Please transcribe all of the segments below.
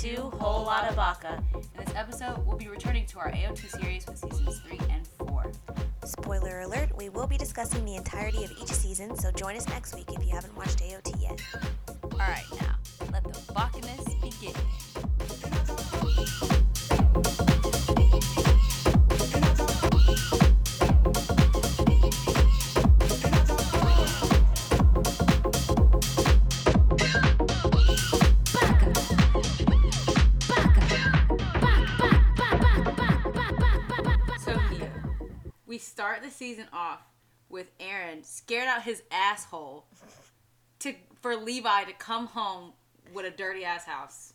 to Whole Lotta Baka. In this episode, we'll be returning to our AOT series with seasons 3 and 4. Spoiler alert, we will be discussing the entirety of each season, so join us next week if you haven't watched AOT yet. Alright, now, let the Bacchanus begin. Season off with Eren scared out his asshole to for Levi to come home with a dirty ass house,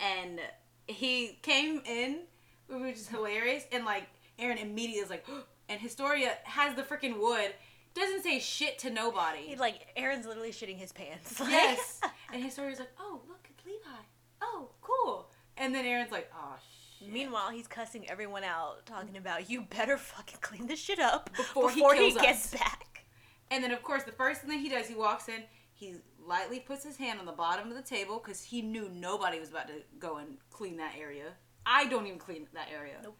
and he came in, which is hilarious, and like Eren immediately is like, and Historia has the freaking wood, doesn't say shit to nobody. He, like, Eren's literally shitting his pants. Like- Yes. and Historia's like, oh, look, it's Levi. Oh, cool. And then Eren's like, oh, shit. Meanwhile, he's cussing everyone out, talking about, you better fucking clean this shit up Before he kills gets us." back. And then, of course, the first thing that he does, he walks in, he lightly puts his hand on the bottom of the table because he knew nobody was about to go and clean that area. I don't even clean that area. Nope.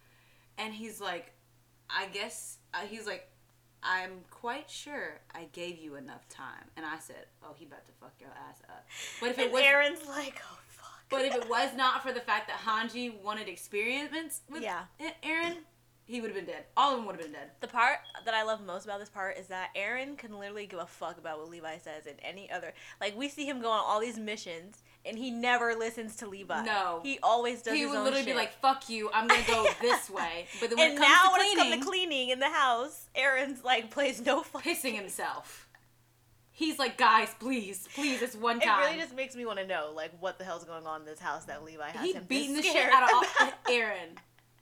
And he's like, I guess, uh, he's like, I'm quite sure I gave you enough time. And I said, oh, he about to fuck your ass up. But if it was Eren's like, oh. But if it was not for the fact that Hanji wanted experiments with Yeah. Eren, he would have been dead. All of them would have been dead. The part that I love most about this part is that Eren can literally give a fuck about what Levi says and any other. Like we see him go on all these missions, and he never listens to Levi. No. he always does. he would literally shit. be like, "Fuck you, I'm gonna go this way." But then when and it comes now to when cleaning, it's come to cleaning in the house, Eren's like plays no fucking. pissing himself. He's like, "Guys, please, please, it's one time. It really just makes me want to know like what the hell's going on in this house that Levi has he him beating the shit out of. Eren.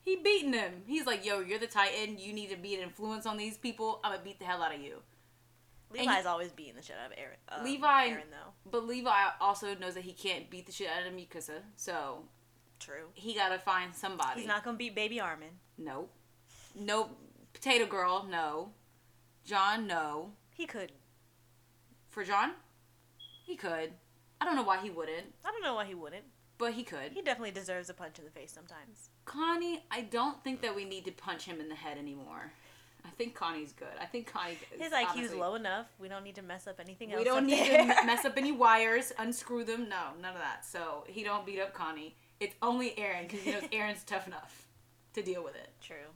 He beating him. He's like, "Yo, you're the Titan. You need to be an influence on these people. I'm gonna beat the hell out of you." Levi's always beating the shit out of Eren. Um, Levi- Eren though, But Levi also knows that he can't beat the shit out of Mikasa, so true. he gotta find somebody. He's not gonna beat Baby Armin. Nope. Nope. Potato Girl, no. Jean, no. He could. For Jean, he could. I don't know why he wouldn't, I don't know why he wouldn't. but he could. He definitely deserves a punch in the face sometimes. Connie, I don't think that we need to punch him in the head anymore. I think Connie's good. I think Connie. Is His IQ's honestly- low enough. We don't need to mess up anything else. We don't need there. to mess up any wires, unscrew them. No, none of that. So he don't beat up Connie. It's only Eren because he knows Eren's tough enough to deal with it. True.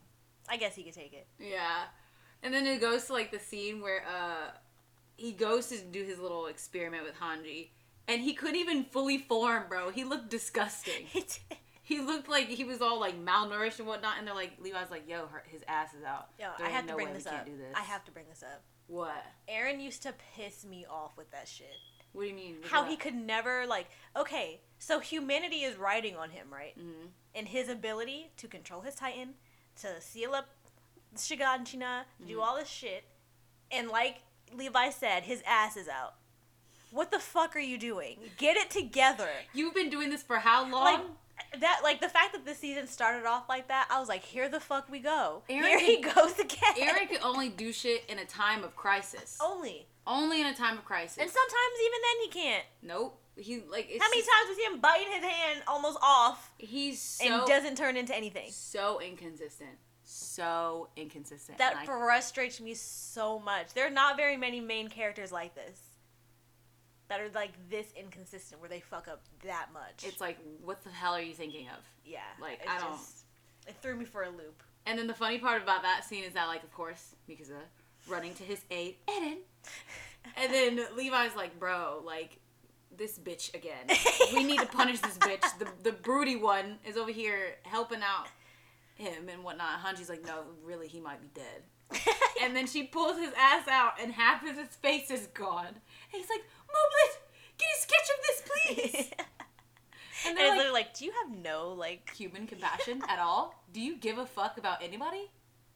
I guess he could take it. Yeah. And then it goes to like the scene where uh he goes to do his little experiment with Hanji. And he couldn't even fully form, bro. He looked disgusting. He looked like he was all like malnourished and whatnot. And they're like, Levi's like, yo, her, his ass is out. Yo, There I have to bring this up. do this. I have to bring this up. What? Eren used to piss me off with that shit. What do you mean? How he could never like. Okay, so humanity is riding on him, right? Mm-hmm. And his ability to control his Titan, to seal up Shiganshina, do Mhm. all this shit, and like Levi said, his ass is out. What the fuck are you doing? Get it together. You've been doing this for how long? Like that, like the fact that the season started off like that, I was like, here the fuck we go. Eren here he can- goes again. Eren can only do shit in a time of crisis. only, Only in a time of crisis. and sometimes even then he can't. nope. He like it's How many just- times we see him biting his hand almost off He's so and doesn't turn into anything? so inconsistent. So inconsistent. That I- frustrates me so much. There are not very many main characters like this that are like this inconsistent where they fuck up that much. it's like, what the hell are you thinking of? yeah, like, I don't- just- it threw me for a loop. And then the funny part about that scene is that, like, of course, Mikasa running to his aid, Eren. And then Levi's like, bro, like, this bitch again. We need to punish this bitch. The the broody one is over here helping out him and whatnot. Hanji's like, no, really, he might be dead. And then she pulls his ass out, and half of his face is gone. And he's like, Moblit, get a sketch of this, please. and And they're like, like, do you have no like? human compassion at all? Do you give a fuck about anybody?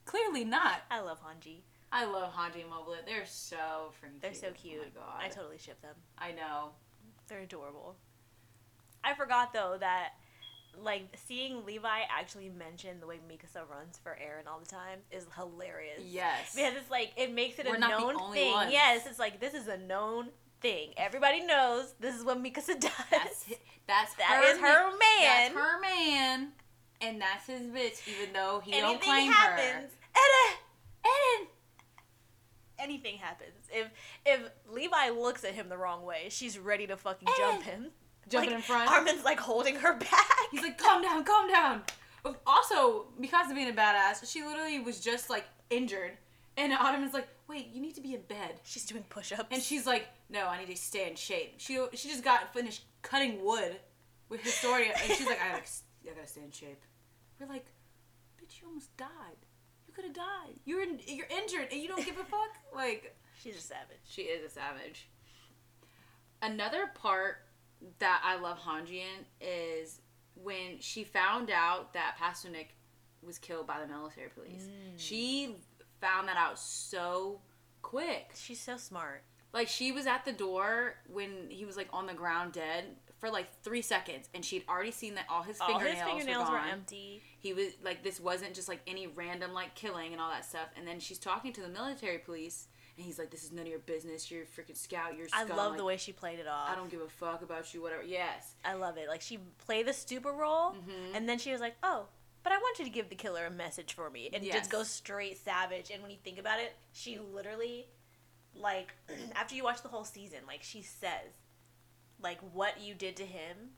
Clearly not. I love Hanji. I love Hanji and Moblit. They're so freaking They're cute. so cute. Oh my god. I totally ship them. I know. They're adorable. I forgot though that like seeing Levi actually mention the way Mikasa runs for Eren all the time is hilarious. Yes. Because it's like it makes it We're a known thing. ones. Yes, it's like this is a known thing. Everybody knows this is what Mikasa does. That's that's That her is her man. That's her man, and that's his bitch. Even though he don't Anything claim happens, her. Eren, Eren. anything happens. If if Levi looks at him the wrong way, she's ready to fucking jump him. Jumping Like, in front. Armin's like holding her back. He's like, calm down, calm down. But also, because of being a badass, she literally was just like injured. And is like, wait, you need to be in bed. she's doing push-ups. And she's like, no, I need to stay in shape. She she just got finished cutting wood with Historia, and she's like, I gotta, I gotta stay in shape. We're like, bitch, you almost died. You could have died. You're in, you're injured, and you don't give a fuck. Like, she's a savage. she is a savage. Another part that I love Hanji in is when she found out that Pastor Nick was killed by the military police. Mm. She found that out so quick. She's so smart. Like she was at the door when he was like on the ground dead for like three seconds, and she'd already seen that all his All fingernails, his fingernails were, were empty. He was like, this wasn't just like any random like killing and all that stuff. And then she's talking to the military police, and he's like, "This is none of your business. You're a freaking scout. You're." a I love like, the way she played it off. I don't give a fuck about you. Whatever. Yes. I love it. Like she played the stupid role, Mhm. and then she was like, "Oh, but I want you to give the killer a message for me," and Yes. just go straight savage. And when you think about it, she literally, like, after you watch the whole season, like she says, like what you did to him,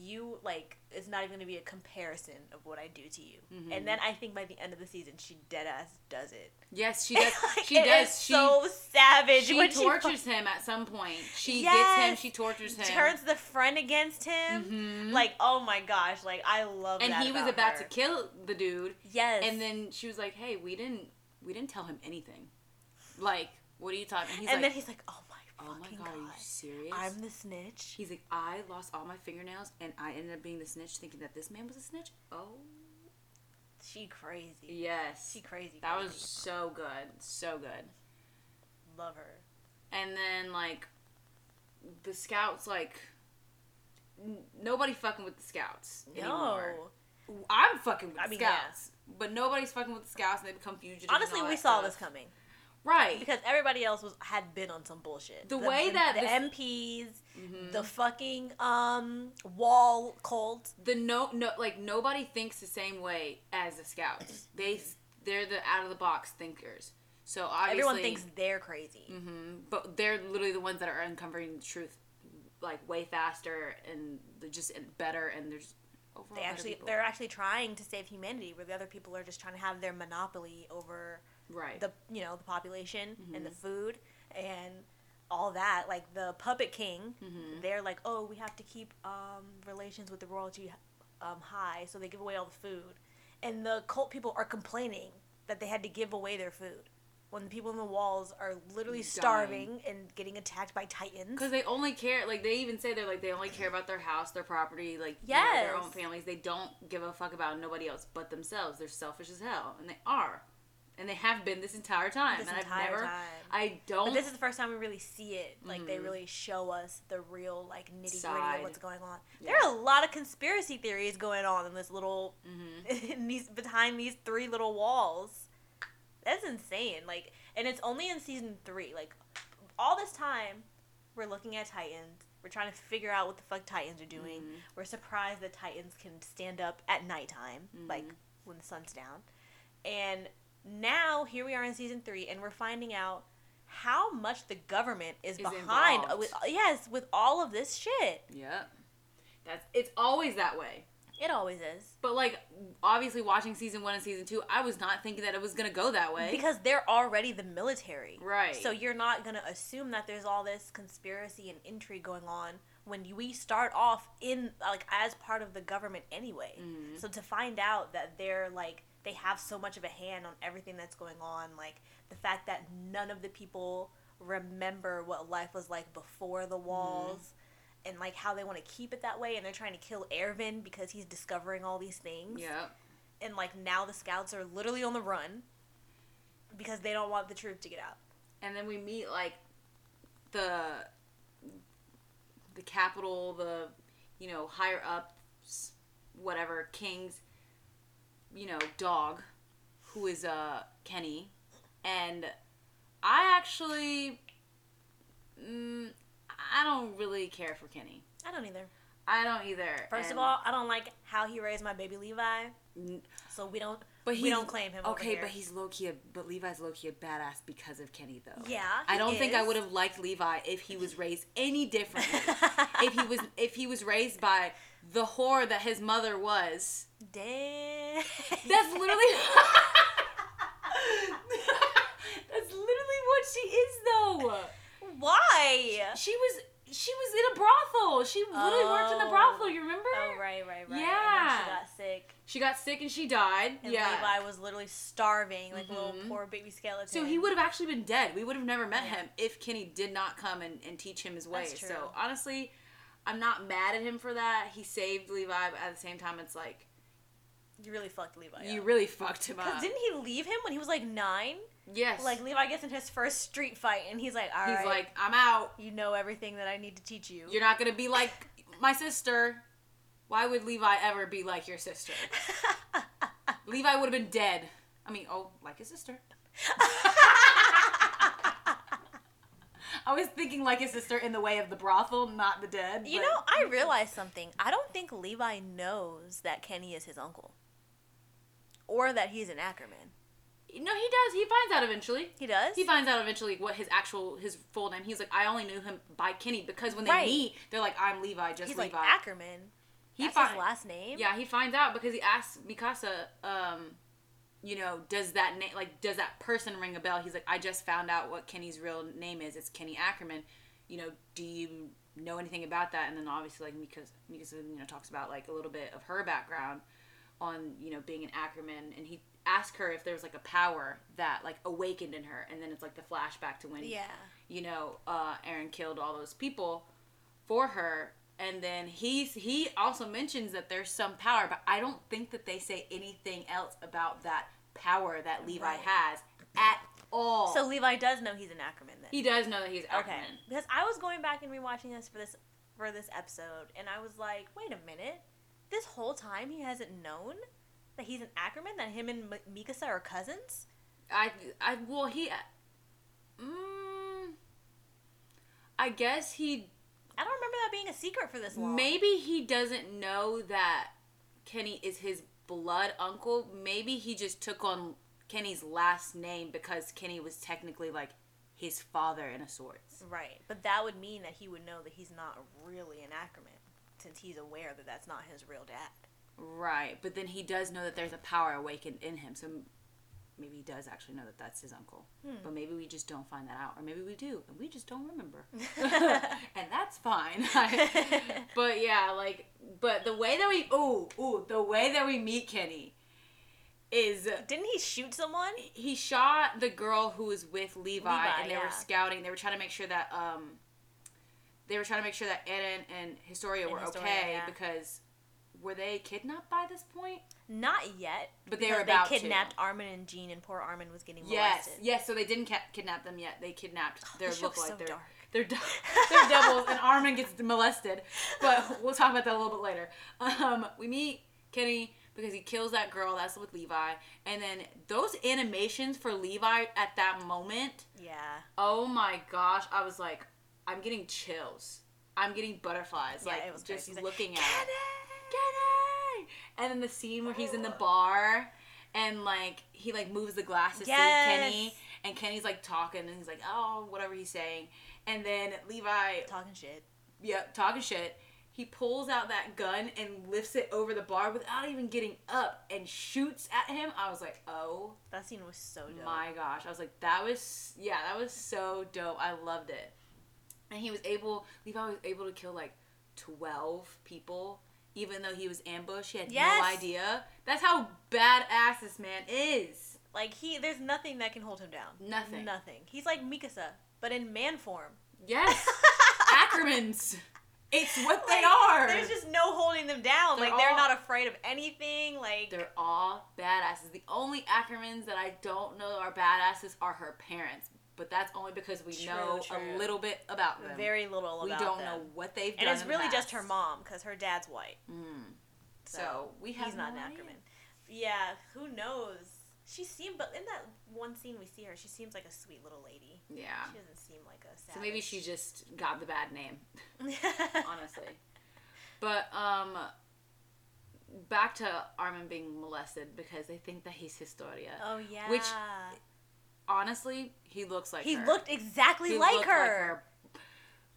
you like it's not even to be a comparison of what I do to you. Mhm. And then I think by the end of the season, she dead ass does it. Yes, she does. Like, she does. is She so savage. she tortures him at some point. She gets him. She tortures him. turns the friend against him. Mhm. Like, oh my gosh, like I love and he was about her. to kill the dude. Yes. And then she was like, "Hey, we didn't we didn't tell him anything. Like, what are you talking?" And he's and like, then he's like, oh "Oh my fucking god, are you serious?" I'm the snitch. He's like, "I lost all my fingernails, and I ended up being the snitch, thinking that this man was a snitch." Oh, She crazy. yes, She crazy. that was so good, so good. love her. And then like, the scouts like. n- Nobody fucking with the scouts anymore. No. I'm fucking with I the mean, yeah. scouts, but nobody's fucking with the scouts, and they become fugitives. Honestly, we saw stuff. this coming right? because everybody else was had been on some bullshit. The way that the MPs, Mhm. the fucking um wall cult. the no no like nobody thinks the same way as the scouts. They they're the out of the box thinkers. So obviously Everyone thinks they're crazy. hmm but they're literally the ones that are uncovering the truth like way faster and they're just better and there's They actually people. they're actually trying to save humanity, where the other people are just trying to have their monopoly over right. the you know the population and the Mhm. food and all that like the puppet king Mhm. they're like oh we have to keep um, relations with the royalty um, high so they give away all the food and the cult people are complaining that they had to give away their food when the people in the walls are literally Dying. starving and getting attacked by titans because they only care, like they even say they're like they only care about their house, their property, like you know, their own families. They don't give a fuck about nobody else but themselves. They're selfish as hell, and they are, and they have been this entire time. this and entire I've never, time I don't. but this is the first time we really see it like they Mhm. really show us the real like nitty gritty of what's going on Yeah. there are a lot of conspiracy theories going on in this little mm-hmm. in these behind these three little walls. That's insane. Like, and it's only in season three. Like, all this time, we're looking at Titans. We're trying to figure out what the fuck Titans are doing. Mhm. We're surprised that Titans can stand up at nighttime, like Mhm. when the sun's down. And now here we are in season three, and we're finding out how much the government is, Is behind. involved. With, yes, with all of this shit. Yep. That's it's always that way. It always is. But like obviously watching season one and season two, I was not thinking that it was gonna go that way. Because they're already the military. right. So you're not gonna assume that there's all this conspiracy and intrigue going on when we start off in like as part of the government anyway. Mhm. So to find out that they're like they have so much of a hand on everything that's going on, like the fact that none of the people remember what life was like before the mm-hmm. walls. And like how they want to keep it that way, and they're trying to kill Erwin because he's discovering all these things. Yep. And like now the scouts are literally on the run because they don't want the truth to get out. And then we meet like the the capital, the you know higher up, whatever king's you know dog, who is uh Kenny, and I actually. Mm, I don't really care for Kenny. I don't either. I don't either. First And- of all, I don't like how he raised my baby Levi, N- so we don't. but we don't claim him. over Okay, but he's low key. A, but Levi's low key a badass because of Kenny, though. Yeah, I don't think I would have liked Levi if he was raised any differently. if he was, if he was raised by the whore that his mother was. Damn. That's literally. That's literally what she is, though. Why? She was. She was in a brothel. She literally worked in the Oh. brothel. You remember? Oh right, right, right. Yeah. she got sick, She got sick and she died. and yeah. Levi was literally starving, like a little mm-hmm. poor baby skeleton. So he would have actually been dead. We would have never met Yeah. him if Kenny did not come and, and teach him his true. So honestly, I'm not mad at him for that. He saved Levi, but at the same time, it's like You really fucked Levi. you up. really fucked him Cause up. didn't he leave him when he was like nine? yes. Like Levi gets in his first street fight, and he's like, "All he's right, like, I'm out. you know everything that I need to teach you." You're not gonna be like my sister. Why would Levi ever be like your sister? Levi would have been dead. I mean, oh, like his sister. I was thinking like his sister in the way of the brothel, not the dead. you but- know, I realized something. I don't think Levi knows that Kenny is his uncle, or that he's an Ackerman. No, he does. He finds out eventually. He does. He finds out eventually what his actual his full name. He's like, I only knew him by Kenny because when they Right. meet, they're like, I'm Levi, just he's Levi. like Ackerman. he That's fi- his last name. Yeah, he finds out because he asks Mikasa, um, you know, does that name like does that person ring a bell? He's like, I just found out what Kenny's real name is. It's Kenny Ackerman. You know, do you know anything about that? And then obviously like Mikasa, Mikasa, you know, talks about like a little bit of her background on you know being an Ackerman, and he asked her if there was like a power that like awakened in her, and then it's like the flashback to when Yeah. you know, uh, Eren killed all those people for her. And then he's he also mentions that there's some power, but I don't think that they say anything else about that power that Levi Right. has at all. So Levi does know he's an Ackerman then. he does know that he's okay. Ackerman. Because I was going back and rewatching this for this for this episode, and I was like, wait a minute, this whole time he hasn't known that he's an Ackerman. That him and M- Mikasa are cousins. I I well he. Mm, I guess he I don't remember that being a secret for this long. Maybe he doesn't know that Kenny is his blood uncle. Maybe he just took on Kenny's last name because Kenny was technically like his father in a sorts. Right, but that would mean that he would know that he's not really an Ackerman, since he's aware that that's not his real dad. Right, but then he does know that there's a power awakened in him. So maybe he does actually know that that's his uncle. Hmm. But maybe we just don't find that out, or maybe we do and we just don't remember. and that's fine. but yeah, like, but the way that we, ooh, ooh, the way that we meet Kenny is Didn't he shoot someone? he shot the girl who was with Levi, Levi, and they yeah. were scouting. They were trying to make sure that um, they were trying to make sure that Eren and Historia And were Historia, okay yeah. because were they kidnapped by this point? Not yet. But they were about They to. kidnapped Armin and Jean, and poor Armin was getting Yes, molested. yes. So they didn't ca- kidnap them yet. They kidnapped their look like so they're dark. they're devils, and Armin gets molested. But we'll talk about that a little bit later. Um, we meet Kenny because he kills that girl that's with Levi, and then those animations for Levi at that moment. Yeah. Oh my gosh, I was like, I'm getting chills. I'm getting butterflies. Yeah, like it was crazy. just like, looking at "Kenny!" it. Kenny! And then the scene where he's in the oh. bar and like he like moves the glasses Yes. to Kenny and Kenny's like talking and he's like, oh, whatever he's saying. And then Levi, Talking shit. yeah, talking shit. He pulls out that gun and lifts it over the bar without even getting up and shoots at him. I was like, oh That scene was so dope. my gosh. I was like, that was, yeah, that was so dope. I loved it. And he was able, Levi was able to kill like 12 people, even though he was ambushed. He had Yes. no idea. That's how badass this man is. Like he, there's nothing that can hold him down. Nothing. Nothing. He's like Mikasa, but in man form. Yes. Ackermans. It's what they Like, are. There's just no holding them down. They're like they're all- not afraid of anything. Like They're all badasses. The only Ackermans that I don't know are badasses are her parents. But that's only because we True, know true. a little bit about them. very little we don't them. know what they've And done. it's in the really just her mom because her dad's white. Mm. So, So, we have he's not an. Ackerman. Yeah, who knows? She seemed, but in that one scene we see her, she seems like a sweet little lady. Yeah. She doesn't seem like a savage. So maybe she just got the bad name, honestly. But um back to Armin being molested because they think that he's Historia. oh yeah. Which- Honestly, he looks like he her. looked exactly He like, looked her.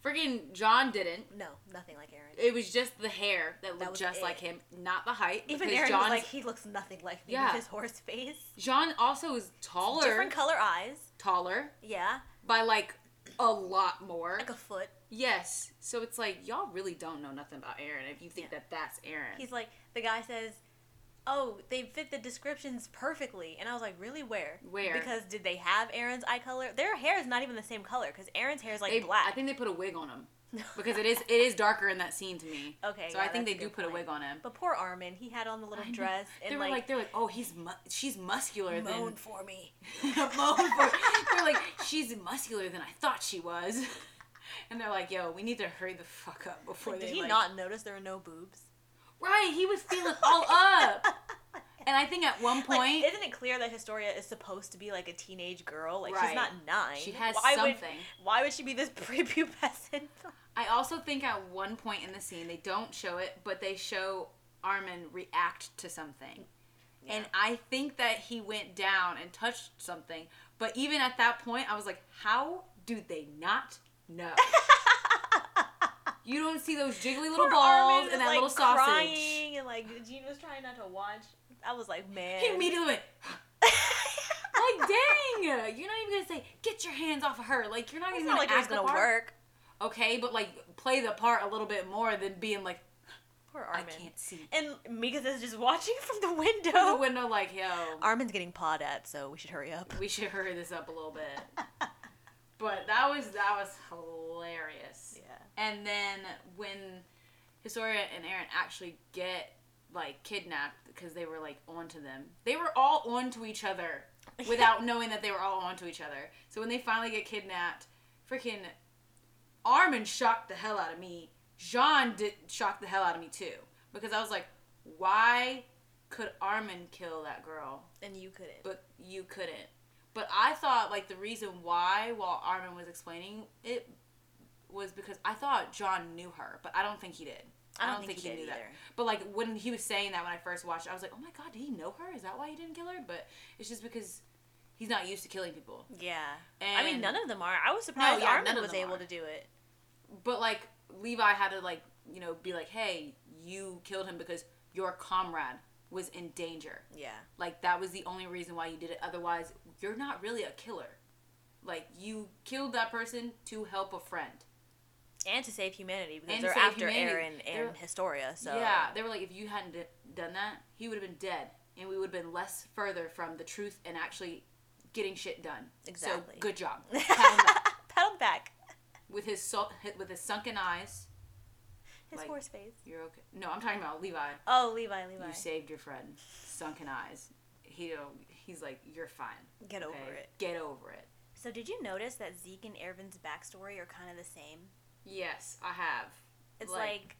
Freaking Jean didn't. No, nothing like Eren. It was just the hair that looked was just it. like him, not the height. Even Eren Jean's, was like, he looks nothing like me Yeah. with his horse face. Jean also is taller, Different color eyes. taller Yeah, by like a lot more. like a foot. yes, so it's like y'all really don't know nothing about Eren if you think Yeah. that that's Eren. He's like, the guy says, "Oh, they fit the descriptions perfectly," and I was like, "Really? Where? Where? Because did they have Eren's eye color? Their hair is not even the same color because Eren's hair is like They- black. I think they put a wig on him because it is it is darker in that scene to me. Okay, so yeah, I think they do good put a wig on him. But poor Armin, he had on the little I know. dress They and were like, like, they're like, oh, he's mu- she's muscular moan than for me. moan for. They're like, she's muscular than I thought she was. And they're like, yo, we need to hurry the fuck up before Like, they did he like- not notice there were no boobs? Right, he was feeling all up. And I think at one Like, point isn't it clear that Historia is supposed to be like a teenage girl? Like Right. she's not nine. she has why something. Would, why would she be this prepubescent? I also think at one point in the scene they don't show it, but they show Armin react to something. And I think that he went down and touched something, but even at that point I was like, how do they not know? you don't see those jiggly little Poor balls and that like, little sausage. Crying and like Jean was trying not to watch. I was like, man. He immediately went like dang you're not even gonna say get your hands off of her like you're not even gonna like it was act gonna part. work. okay but like play the part a little bit more than being like Poor Armin. I can't see And Mika is just watching from the through the window. window like yo Armin's getting pawed at, so we should hurry up. we should hurry this up a little bit but that was that was hilarious. And then when Historia and Eren actually get like kidnapped because they were like onto them they were all onto each other without knowing that they were all onto each other so when they finally get kidnapped freaking Armin shocked the hell out of me Jean did shock the hell out of me too because I was like why could Armin kill that girl And you couldn't. but you couldn't. But I thought like the reason why, while Armin was explaining it, was because I thought Jean knew her, but I don't think he did. I don't think he did knew that. But like when he was saying that when I first watched, it, I was like, oh my god, did he know her? Is that why he didn't kill her? But it's just because he's not used to killing people. yeah. And I mean, none of them are. I was surprised yeah, none Armin was able are. to do it. But like Levi had to like you know be like, hey, you killed him because your comrade was in danger. Yeah. Like that was the only reason why you did it. Otherwise, you're not really a killer. Like you killed that person to help a friend. And to save humanity because And they're after humanity. Eren and Historia. So Yeah, they were like, if you hadn't d- done that, he would have been dead, and we would have been less further from the truth and actually getting shit done. Exactly. So good job. Pat back. On the back. with his so- with his sunken eyes. His Like- horse face. You're okay. No, I'm talking about Levi. Oh, Levi, Levi. You saved your friend. Sunken eyes. He he's like, you're fine. Get over it. Get over it. So did you notice that Zeke and Erwin's backstory are kind of the same? Yes, I have. It's Like- like,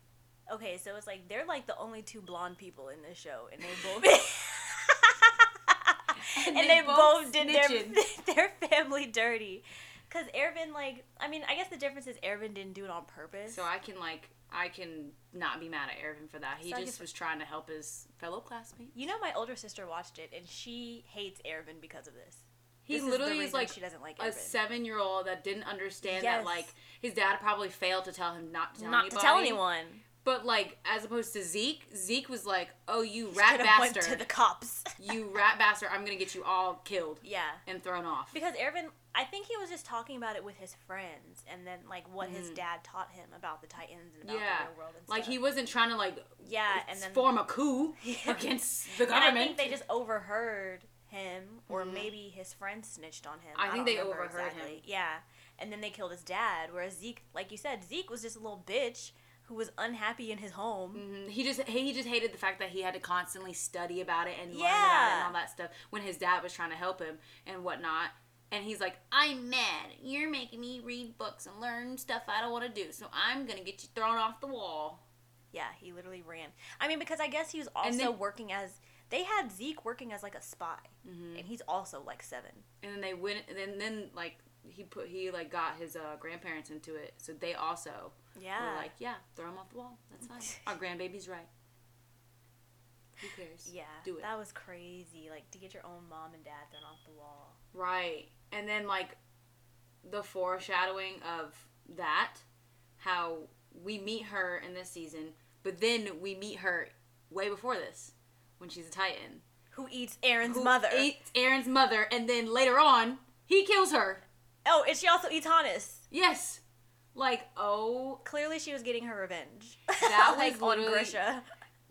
okay, so it's like they're like the only two blonde people in this show, and they both and, they, both, did their their family dirty. Cause Erwin, like, I mean, I guess the difference is Erwin didn't do it on purpose. So I can like I can not be mad at Erwin for that. He So just was trying to help his fellow classmates. you know, my older sister watched it, and she hates Erwin because of this. He This literally is reason like she doesn't like a seven year old that didn't understand Yes. that like his dad probably failed to tell him not to tell Not anybody. to tell anyone. But like as opposed to Zeke, Zeke was like, "Oh, you rat bastard! to the cops. you rat bastard! I'm gonna get you all killed yeah. and thrown off." Because Erwin, I think he was just talking about it with his friends, and then like what his Mhm. dad taught him about the Titans and about Yeah. the real world and Like stuff. he wasn't trying to like yeah, and then form a coup against the government. think they just overheard him, or Mhm. maybe his friend snitched on him. I think they overheard him. Yeah, and then they killed his dad. Whereas Zeke, like you said, Zeke was just a little bitch who was unhappy in his home. Mhm. He just he just hated the fact that he had to constantly study about it and learn about it Yeah. and all that stuff when his dad was trying to help him and whatnot. And he's like, "I'm mad. You're making me read books and learn stuff I don't want to do. So I'm gonna get you thrown off the wall." Yeah, he literally ran. I mean, because I guess he was also then- working as They had Zeke working as like a spy, Mhm. and he's also like seven. And then they went, and then, then like he put he like got his uh, grandparents into it, so they also Yeah. were like, yeah, throw him off the wall. That's fine. Our grandbaby's right. Who cares? yeah. do it. That was crazy. Like to get your own mom and dad thrown off the wall. Right. And then like the foreshadowing of that, how we meet her in this season, but then we meet her way before this when she's a Titan. Who eats Eren's Who mother? Eats Eren's mother, and then later on, he kills her. oh, and she also eats Hannes. Yes. Like, oh, Clearly, she was getting her revenge. That like was on Grisha.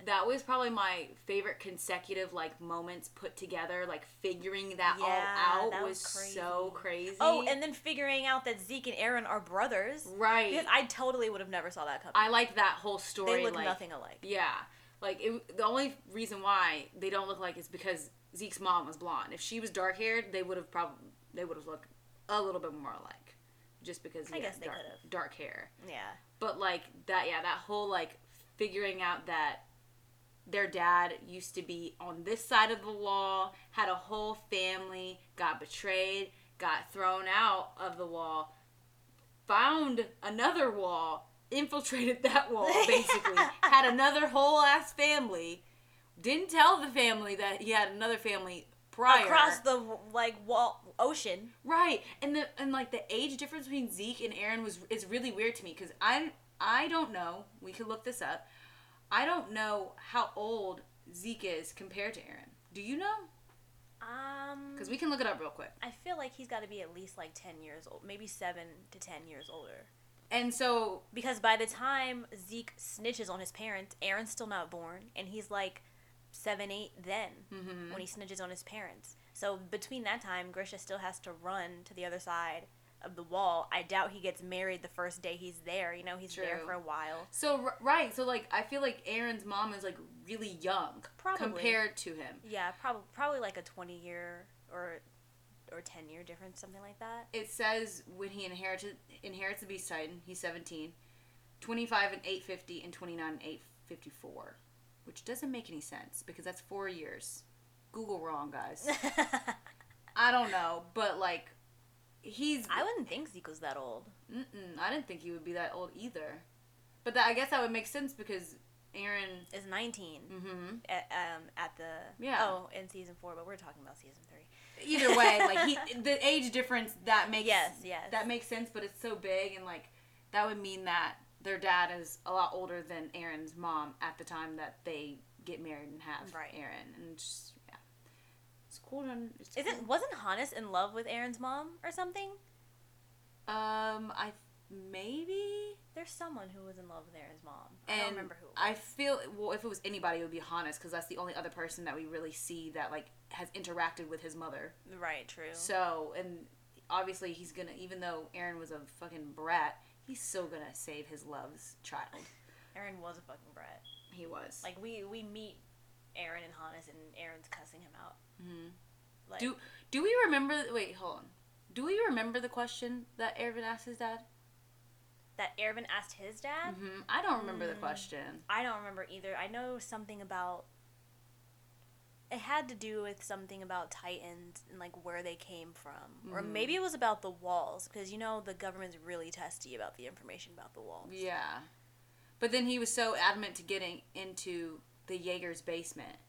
that was probably my favorite consecutive like moments put together. Like figuring that Yeah, all out that was, was so crazy. Oh, and then figuring out that Zeke and Eren are brothers. right. Because I totally would have never saw that coming. I like that whole story. they look like, nothing alike. Yeah, like it, the only reason why they don't look like is because Zeke's mom was blonde. If she was dark haired, they would have probably they would have looked a little bit more alike, just because I he guess they dark, dark hair. Yeah. But like that, yeah, that whole like figuring out that their dad used to be on this side of the wall, had a whole family, got betrayed, got thrown out of the wall, found another wall, infiltrated that wall basically, had another whole ass family, didn't tell the family that he had another family prior. Across the like wall ocean. Right, and the and like the age difference between Zeke and Eren was is really weird to me because I I don't know. We could look this up. I don't know how old Zeke is compared to Eren. Do you know? Um. Because we can look it up real quick. I feel like he's got to be at least like ten years old, maybe seven to ten years older. And so Because by the time Zeke snitches on his parents, Eren's still not born, and he's like seven, eight then mhm. when he snitches on his parents. So between that time, Grisha still has to run to the other side of the wall. I doubt he gets married the first day he's there. You know, he's there for a while. so r- right, so like I feel like Eren's mom is like really young Probably. compared to him. Yeah, probably probably like a twenty year or or ten year difference, something like that. It says when he inherited inherits the Beast Titan, he's 17, 25 and 850 and 29 and 854, which doesn't make any sense because that's 4 years. Google wrong, guys. I don't know, but like he's I wouldn't think Zeke was that old. Mm-mm, I didn't think he would be that old either. But that, I guess that would make sense because Eren Is nineteen mhm. at, um, at the Yeah. oh in season four, but we're talking about season three. Either way, like he the age difference that makes Yes, yes. that makes sense, but it's so big and like that would mean that their dad is a lot older than Eren's mom at the time that they get married and have Right. Eren, and just yeah, it's cool. It's Isn't cool. wasn't Hannes in love with Eren's mom or something? um I maybe There's someone who was in love with Eren's mom. I don't remember who. it I feel well if it was anybody, it would be Hannes because that's the only other person that we really see that like has interacted with his mother. right, true. So and obviously he's gonna even though Eren was a fucking brat, he's still gonna save his love's child. Eren was a fucking brat. He was. Like we we meet Eren and Hannes, and Eren's cussing him out. Mhm. Like, Do do we remember? Wait, hold on. Do we remember the question that Erwin asked his dad? that Erwin asked his dad. hmm I don't remember the Mm. question. I don't remember either. I know something about. It had to do with something about Titans and like where they came from, or Mhm. maybe it was about the walls because you know the government's really testy about the information about the walls. Yeah, but then he was so adamant to getting into the Jaeger's basement,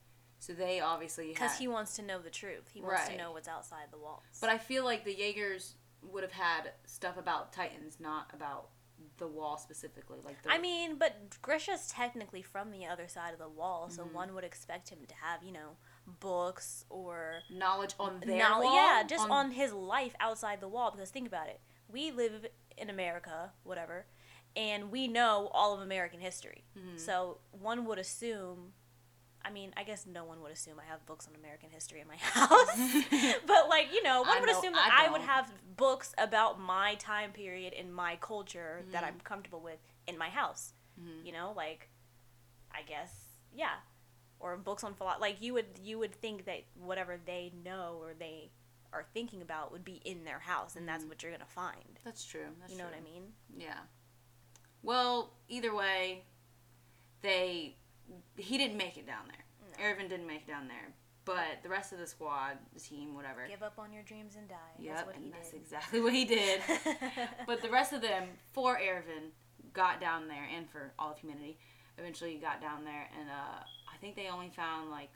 so they obviously Because he wants to know the truth. He wants to know what's outside the walls. But I feel like the Jaegers would have had stuff about Titans, not about the wall specifically. Like the, I mean, but Grisha's technically from the other side of the wall, so Mhm. one would expect him to have, you know, books or knowledge on their Now, wall. yeah, just on, his life outside the wall. Because think about it, we live in America, whatever, and we know all of American history. Mhm. So one would assume. I mean, I guess no one would assume I have books on American history in my house. but like, you know, one I would know assume that I I, would have books about my time period and my culture that Mhm. I'm comfortable with in my house. Mhm. You know, like I guess yeah. Or books on philosophy. Like you would you would think that whatever they know or they are thinking about would be in their house and that's Mhm. what you're going to find. That's true. That's you know true. what I mean? Yeah. Well, either way, they he didn't make it down there. No. Erwin didn't make it down there, but the rest of the squad, the team, whatever. Give up on your dreams and die. Yep, that's what and he that's did. exactly what he did. but the rest of them, for Erwin, got down there, and for all of humanity, eventually got down there, and uh, think they only found like,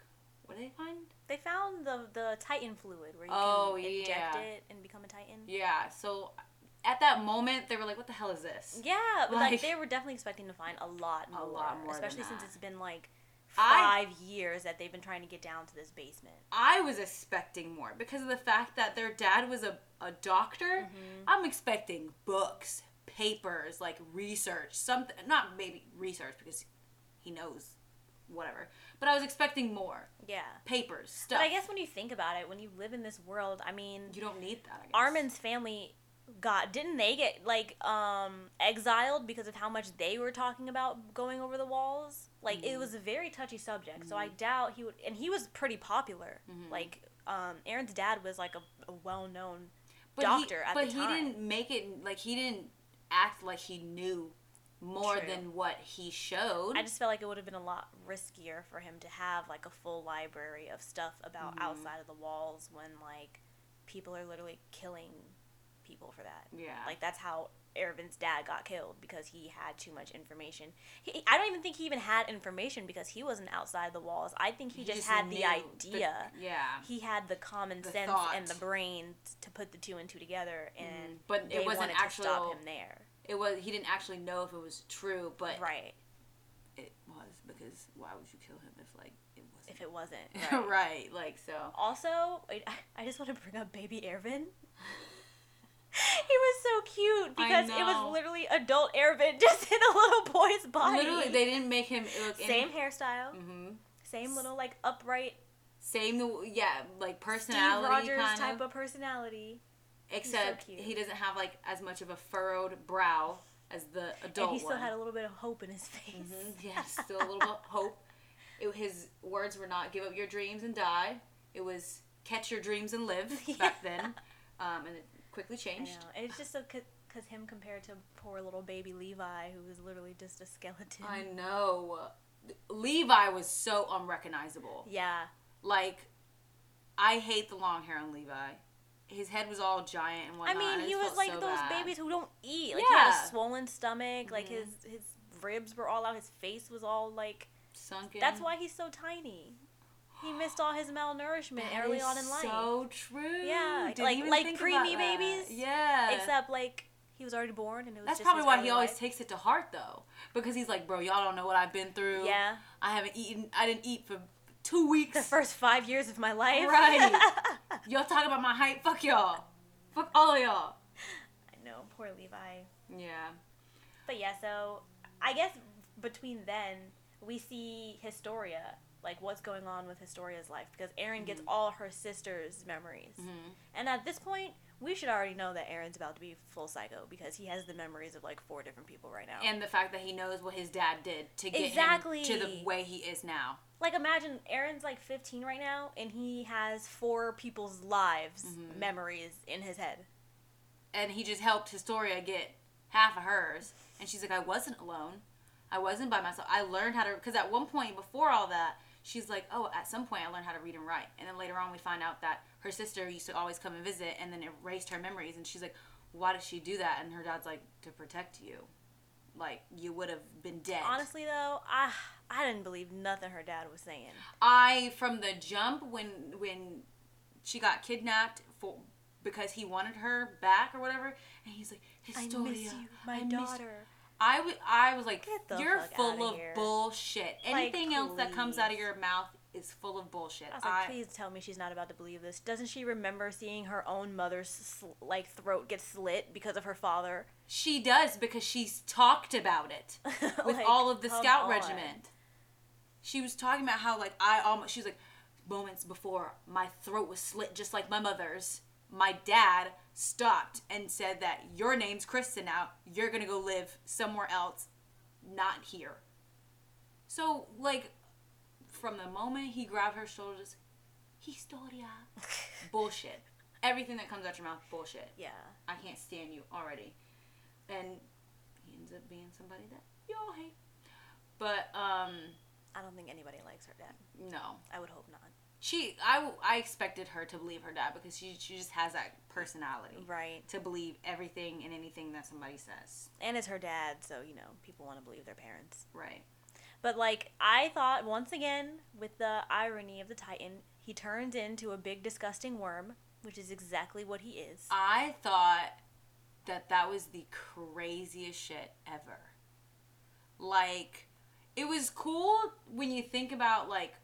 what did they find? they found the the Titan fluid where you Oh, can inject yeah. it and become a Titan. Yeah, so at that moment, they were like, what the hell is this? Yeah, but like, they were definitely expecting to find a lot more, A lot more especially since it's been like I- five years that they've been trying to get down to this basement. I was expecting more because of the fact that their dad was a, a doctor. Mm-hmm. I'm expecting books, papers, like research, something, not maybe research because he knows whatever, but I was expecting more Yeah. papers, stuff. But I guess when you think about it, when you live in this world, I mean, you don't need that. I guess. Armin's family got didn't they get like um exiled because of how much they were talking about going over the walls? Like Mm-hmm. it was a very touchy subject. So I doubt he would and he was pretty popular. Mm-hmm. Like um Eren's dad was like a, a well-known But doctor he, at the time. but he didn't make it like he didn't act like he knew more True. than what he showed. I just felt like it would have been a lot riskier for him to have like a full library of stuff about Mm-hmm. outside of the walls when like people are literally killing people for that. yeah. Like that's how Erwin's dad got killed because he had too much information. He, I don't even think he even had information because he wasn't outside the walls. I think he, just, had the idea. yeah. he had the common The sense thought. and the brain to put the two and two together, and Mhm. But it wasn't to stop him there. It was he didn't actually know if it was true, but Right. it was because why would you kill him if like it wasn't? If it wasn't. right. Right. like so. Also, I, I just want to bring up baby Erwin. he was so cute because it was literally adult Erwin just in a little boy's body. Literally, they didn't make him look same hairstyle, mm-hmm. same little like upright Same, yeah, like personality Steve Rogers kind type of. of personality. Except cute. he doesn't have like as much of a furrowed brow as the adult and he still one. had a little bit of hope in his face. Mhm, Yeah, still a little bit of hope. It, his words were not "give up your dreams and die." It was "catch your dreams and live." Back then, um, and it quickly changed. And it's just so because him compared to poor little baby Levi, who was literally just a skeleton. I know. Levi was so unrecognizable. Yeah. Like, I hate the long hair on Levi. His head was all giant and whatever. I mean, I he was like so those bad. babies who don't eat. Like he had a swollen stomach. Like Mhm. his his ribs were all out. His face was all like. sunken. That's why he's so tiny. He missed all his malnourishment That early on in life. So true. Yeah, Didn't like- like preemie babies, Yeah. Except like he was already born, and it was That's just probably why he always life. takes it to heart though, because he's like, bro, y'all don't know what I've been through. Yeah, I haven't eaten. I didn't eat for two weeks. the first five years of my life. Right. y'all talk about my height. Fuck y'all. Fuck all of y'all. I know, poor Levi. Yeah. But yeah, so I guess between then we see Historia, like what's going on with Historia's life, because Eren gets Mm-hmm. all her sister's memories, Mhm. and at this point we should already know that Eren's about to be full psycho because he has the memories of like four different people right now. And the fact that he knows what his dad did to get Exactly. him to the way he is now. like imagine Eren's like 15 right now, and he has four people's lives Mhm. memories in his head. and he just helped Historia get half of hers. And she's like, I wasn't alone. I wasn't by myself. I learned how to, because at one point before all that, she's like, oh, at some point I learned how to read and write. And then later on, we find out that her sister used to always come and visit and then erased her memories. And she's like, why did she do that? And her dad's like, to protect you. Like, you would have been dead. Honestly though, I I didn't believe nothing her dad was saying. I, from the jump, when, when she got kidnapped for, because he wanted her back or whatever, and he's like, Historia, I miss you, my I daughter. I, w- I was like, you're full of here." bullshit. Like, Anything else that comes out of your mouth is full of bullshit. I was like, please tell me she's not about to believe this. Doesn't she remember seeing her own mother's sl- like throat get slit because of her father? she does because she's talked about it with Like, all of the scout on. regiment. She was talking about how like I almost she's like moments before my throat was slit just like my mother's. My dad stopped and said that your name's Krista now. You're gonna go live somewhere else, not here. So like, from the moment he grabbed her shoulders, Historia. bullshit. Everything that comes out your mouth, bullshit. Yeah. I can't stand you already. And he ends up being somebody that y'all hate. But um I don't think anybody likes her dad. No. I would hope not. She, I, I expected her to believe her dad because she, she just has that personality Right. to believe everything and anything that somebody says. And it's her dad, so you know people want to believe their parents. Right. But like I thought, once again, with the irony of the Titan, he turns into a big disgusting worm, which is exactly what he is. I thought that that was the craziest shit ever. Like, it was cool when you think about like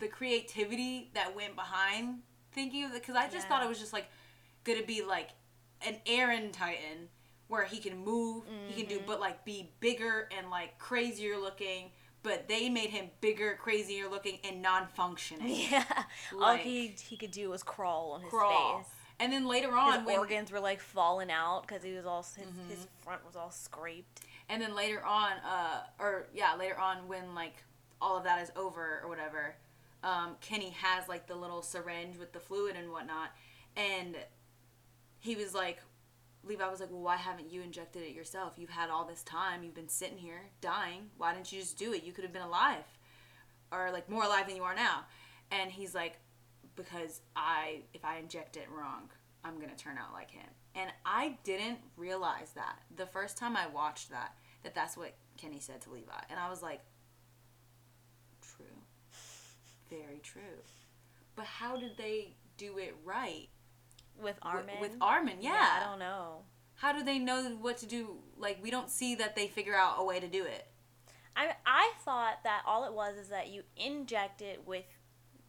the creativity that went behind thinking of it, because I just Yeah. thought it was just like gonna be like an Eren Titan where he can move, he can do, Mhm. but like be bigger and like crazier looking. But they made him bigger, crazier looking, and non-functioning. yeah. All he he could do was crawl on his Crawl. face. And then later on, His when, organs were like falling out because he was all his, his Mhm. front was all scraped. And then later on, uh, or yeah, later on when like all of that is over or whatever, um, Kenny has like the little syringe with the fluid and whatnot, and he was like, Levi was like, well, why haven't you injected it yourself? You've had all this time. You've been sitting here dying. Why didn't you just do it? You could have been alive, or like more alive than you are now. And he's like, because I, if I inject it wrong, I'm gonna turn out like him. And I didn't realize that the first time I watched that, that that's what Kenny said to Levi, and I was like, very true. But how did they do it right With Armin. with Armin? Yeah. I don't know. How do they know what to do? Like we don't see that they figure out a way to do it. I I thought that all it was is that you inject it with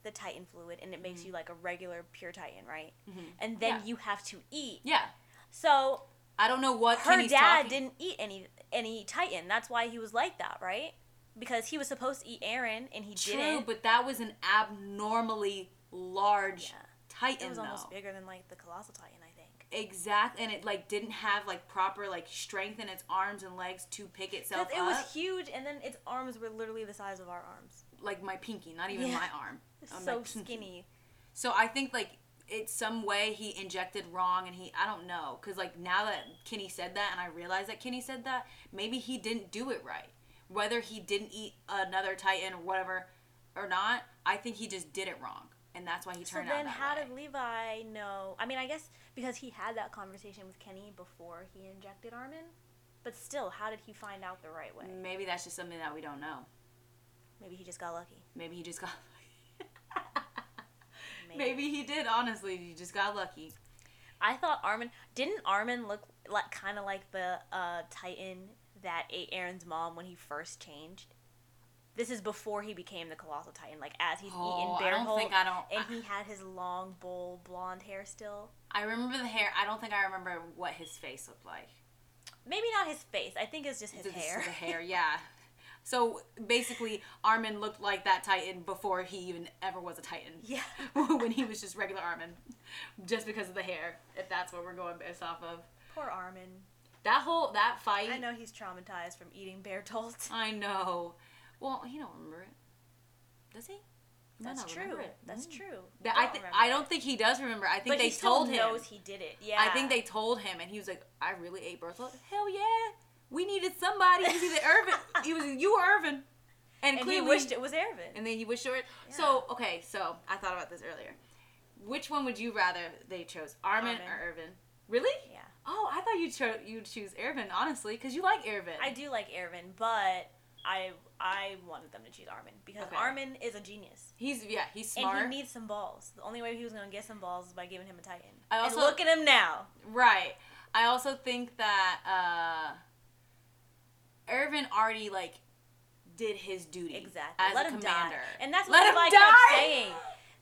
the Titan fluid and it makes Mhm. you like a regular pure Titan, right? Mhm. And then Yeah. you have to eat. Yeah, So I don't know what her Kenny's dad talking. didn't eat any any Titan. That's why he was like that, right? Because he was supposed to eat Eren and he True, didn't. but that was an abnormally large Yeah. Titan it was though. almost bigger than like the colossal Titan, I think. Exactly, and it like didn't have like proper like strength in its arms and legs to pick itself it up. was huge, and then its arms were literally the size of our arms. like my pinky, not even Yeah. my arm. It's Um, so pinky. skinny. So I think like it's some way he injected wrong, and he I don't know because like now that Kenny said that, and I realize that Kenny said that, maybe he didn't do it right. Whether he didn't eat another Titan or whatever or not, I think he just did it wrong, and that's why he So turned out then, how way. did Levi know? I mean, I guess because he had that conversation with Kenny before he injected Armin. But still, how did he find out the right way? Maybe that's just something that we don't know. Maybe he just got lucky. Maybe he just got. Maybe. Maybe he did. Honestly, he just got lucky. I thought Armin didn't Armin look like kind of like the uh, Titan that ate Eren's mom when he first changed. This is before he became the colossal Titan. Like as he's Oh, eating I Bear don't Hole, think I don't. and he had his long, bowl, blonde hair still. I remember the hair. I don't think I remember what his face looked like. Maybe not his face. I think it's just his hair. The hair, yeah. So basically, Armin looked like that Titan before he even ever was a Titan. yeah. when he was just regular Armin, just because of the hair. If that's what we're going based off of. Poor Armin. That whole that fight. I know he's traumatized from eating Bertholdt. I know. Well, he don't remember it. Does he? He That's true. it. That's Mm. true. That, I remember I don't think he does remember. I think But they he still told him. knows he did it. Yeah. I think they told him, and he was like, "I really ate Bertha. Hell yeah, we needed somebody. It was either Erwin. It was you or Erwin, and, And he wished it was Erwin. And then he wished it. were- So okay, so I thought about this earlier. Which one would you rather they chose, Armin, Armin. or Erwin? Really? Yeah. Oh, I thought you chose you'd choose Erwin, honestly, because you like Erwin. I do like Erwin, but I I wanted them to choose Armin because Okay. Armin is a genius. He's yeah, he's smart. And he needs some balls. The only way he was gonna get some balls is by giving him a Titan. I and also- look at him now. Right. I also think that uh Erwin already like did his duty Exactly. as let a him commander. die. And that's Let what him Levi kept die! saying.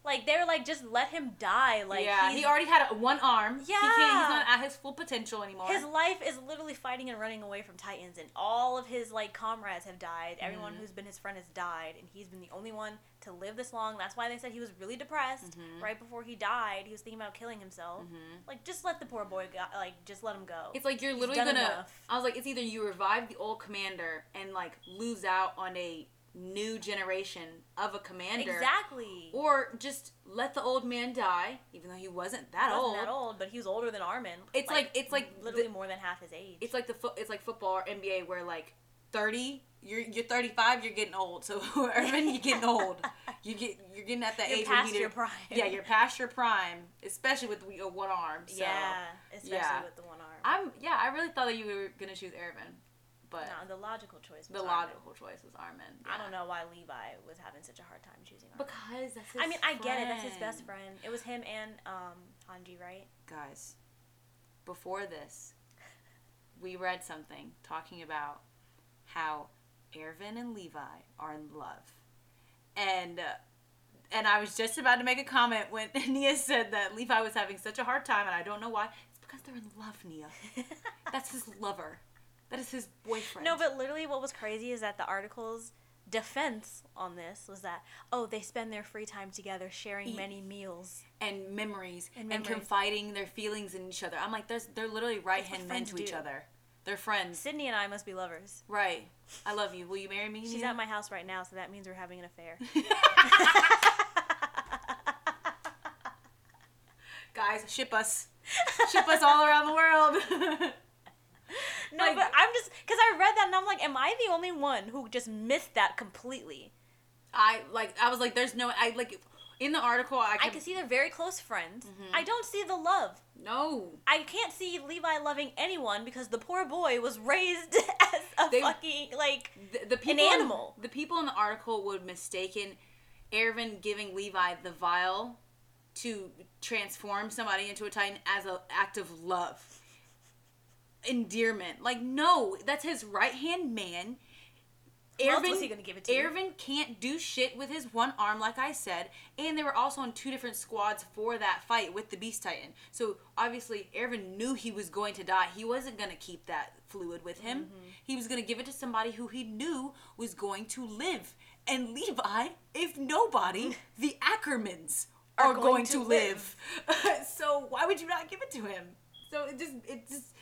Like they were like, just let him die. Like yeah, he already had a, one arm. He can't, Yeah. he's not at his full potential anymore. his life is literally fighting and running away from Titans, and all of his like comrades have died. Everyone Mhm. who's been his friend has died, and he's been the only one to live this long. That's why they said he was really depressed Mhm. right before he died. He was thinking about killing himself. Mhm. Like, just let the poor boy go. Like, just let him go. It's like you're literally gonna. enough. I was like, it's either you revive the old commander and like lose out on a new generation of a commander, exactly. or just let the old man die, even though he wasn't that He wasn't old. that old, but he was older than Armin. It's like- it's like literally the- more than half his age. It's like the fo- it's like football or NBA where like 30, you're you're 35, you're getting old. So Erwin, you're getting old. You get you're getting at that You're age past you need your prime. Yeah, you're past your prime, especially with the, one arm. So. yeah, especially yeah. with the one arm. I'm yeah, I really thought that you were gonna choose Erwin, but no, the logical choice. Was the Armin. logical choice was Armin. I don't know why Levi was having such a hard time choosing Armin. Because that's his I mean, I get it. That's his best friend. friend. It was him and um Hanji, right? Guys, before this, we read something talking about how Erwin and Levi are in love. And uh, and I was just about to make a comment when Nia said that Levi was having such a hard time and I don't know why. It's because they're in love, Nia. That's his lover. That is his boyfriend. No, but literally, what was crazy is that the article's defense on this was that oh, they spend their free time together, sharing Eat. many meals. and memories And and, confiding their feelings in each other. I'm like, there's they're literally right hand men to each other. They're friends. Sydney and I must be lovers. Right. I love you. Will you marry me? She's at my house right now, so that means we're having an affair. Guys, ship us. ship us all around the world. No, Like- but I'm just because I read that and I'm like, am I the only one who just missed that completely? I like I was like there's no I like in the article I I can, can see they're very close friends. Mhm. I don't see the love. no. I can't see Levi loving anyone because the poor boy was raised as a They- fucking like The, the people in- animal. the people in the article would mistaken Erwin giving Levi the vial to transform somebody into a titan as an act of love. Endearment. Like no, that's his right hand man. Who else was he gonna give it to? Erwin can't do shit with his one arm, like I said, and they were also on two different squads for that fight with the Beast Titan. So obviously, Erwin knew he was going to die. He wasn't gonna keep that fluid with him. Mm-hmm. He was gonna give it to somebody who he knew was going to live. And Levi, if nobody, the Ackermans are, going, to, live. so why would you not give it to him? So it just it just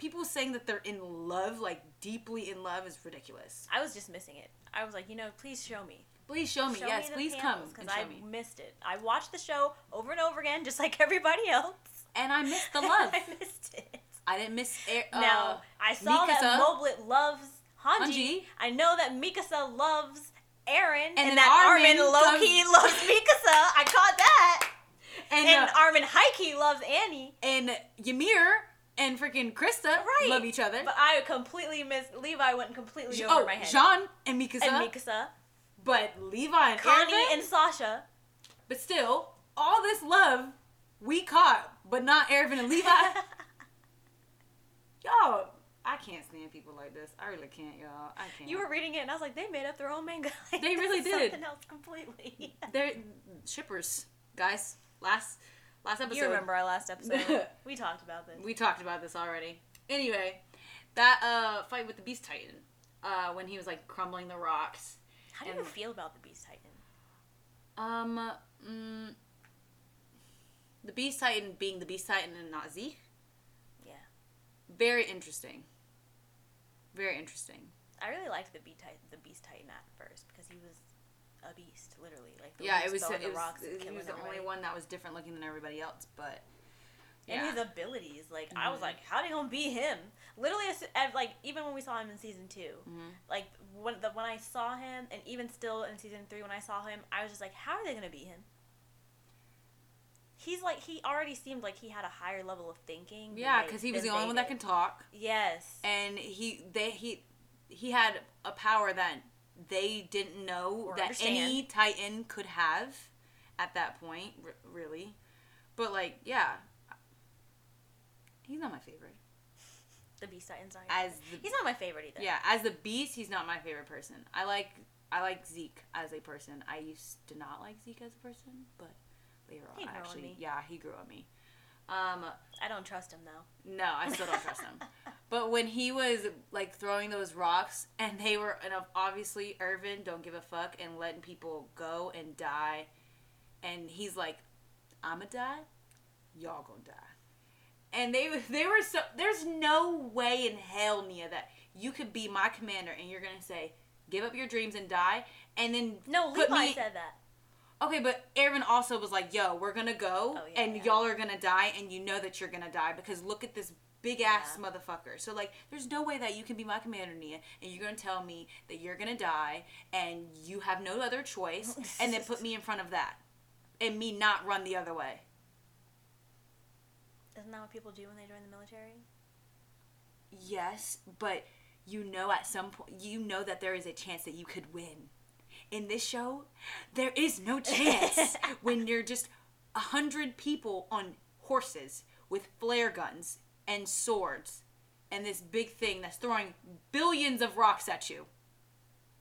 people saying that they're in love, like deeply in love, is ridiculous. I was just missing it. I was like, you know, please show me. Please show me. Show yes, me please panels, come because I me. missed it. I watched the show over and over again, just like everybody else. And I missed the love. I missed it. I didn't miss air. Uh, now I saw that Mikasa. Moblit loves Hanji. Hanji. I know that Mikasa loves Eren, and, then that Armin Armin, low key comes- loves Mikasa. I caught that. and And, uh, Armin key loves Annie. and Ymir and freaking Krista Right. love each other. But I completely missed. Levi went completely Je- over oh, my head. Jean and Mikasa, and Mikasa, but Levi and Connie, Erwin, and Sasha. but still, all this love we caught, but not Erwin and Levi. y'all, I can't stand people like this. I really can't, y'all. I can't. you were reading it, and I was like, they made up their own manga. They really did. Something else completely. They're shippers, guys. Last last episode. you remember our last episode? we talked about this. We talked about this already. Anyway, that uh fight with the Beast Titan, uh, when he was like crumbling the rocks. How do you feel about the Beast Titan? Um, mm, the Beast Titan being the Beast Titan and not Zeke. Yeah. Very interesting. Very interesting. I really liked the Beast Titan, the Beast Titan at first because he was a beast, literally. Like the yeah, it was. It the was, rocks he was the only one that was different looking than everybody else, but And his abilities, like I was Mhm. like, how are they gonna be him? Literally, as, as, like even when we saw him in season 2 Mhm. like when the when I saw him, and even still in season three when I saw him, I was just like, how are they gonna be him? He's like he already seemed like he had a higher level of thinking. yeah, because he was the only one that can talk, Yes. and he they he he had a power that they didn't know Or that understand. any Titan could have at that point, r- really. But like, yeah, he's not my favorite. the Beast Titans are. As the He's not my favorite either. yeah, as the Beast, he's not my favorite person. I like I like Zeke as a person. I used to not like Zeke as a person, but later on, on actually, me. yeah, he grew on me. Um, I don't trust him though. no, I still don't trust him. But when he was like throwing those rocks, and they were, and obviously Erwin don't give a fuck and letting people go and die, and he's like, "I'ma die, y'all gonna die," and they they were so. There's no way in hell, Nia, that you could be my commander and you're gonna say, "Give up your dreams and die," and then No, Levi me- said that. Okay, but Eren also was like, "Yo, we're gonna go, Oh, yeah, and yeah. y'all are gonna die, and you know that you're gonna die because look at this big ass Yeah. motherfucker. So like, there's no way that you can be my commander, Nia, and you're gonna tell me that you're gonna die and you have no other choice, and then put me in front of that, and me not run the other way. Isn't that what people do when they join the military? Yes, but you know at some point you know that there is a chance that you could win. In this show, there is no chance when you're just a hundred people on horses with flare guns and swords and this big thing that's throwing billions of rocks at you.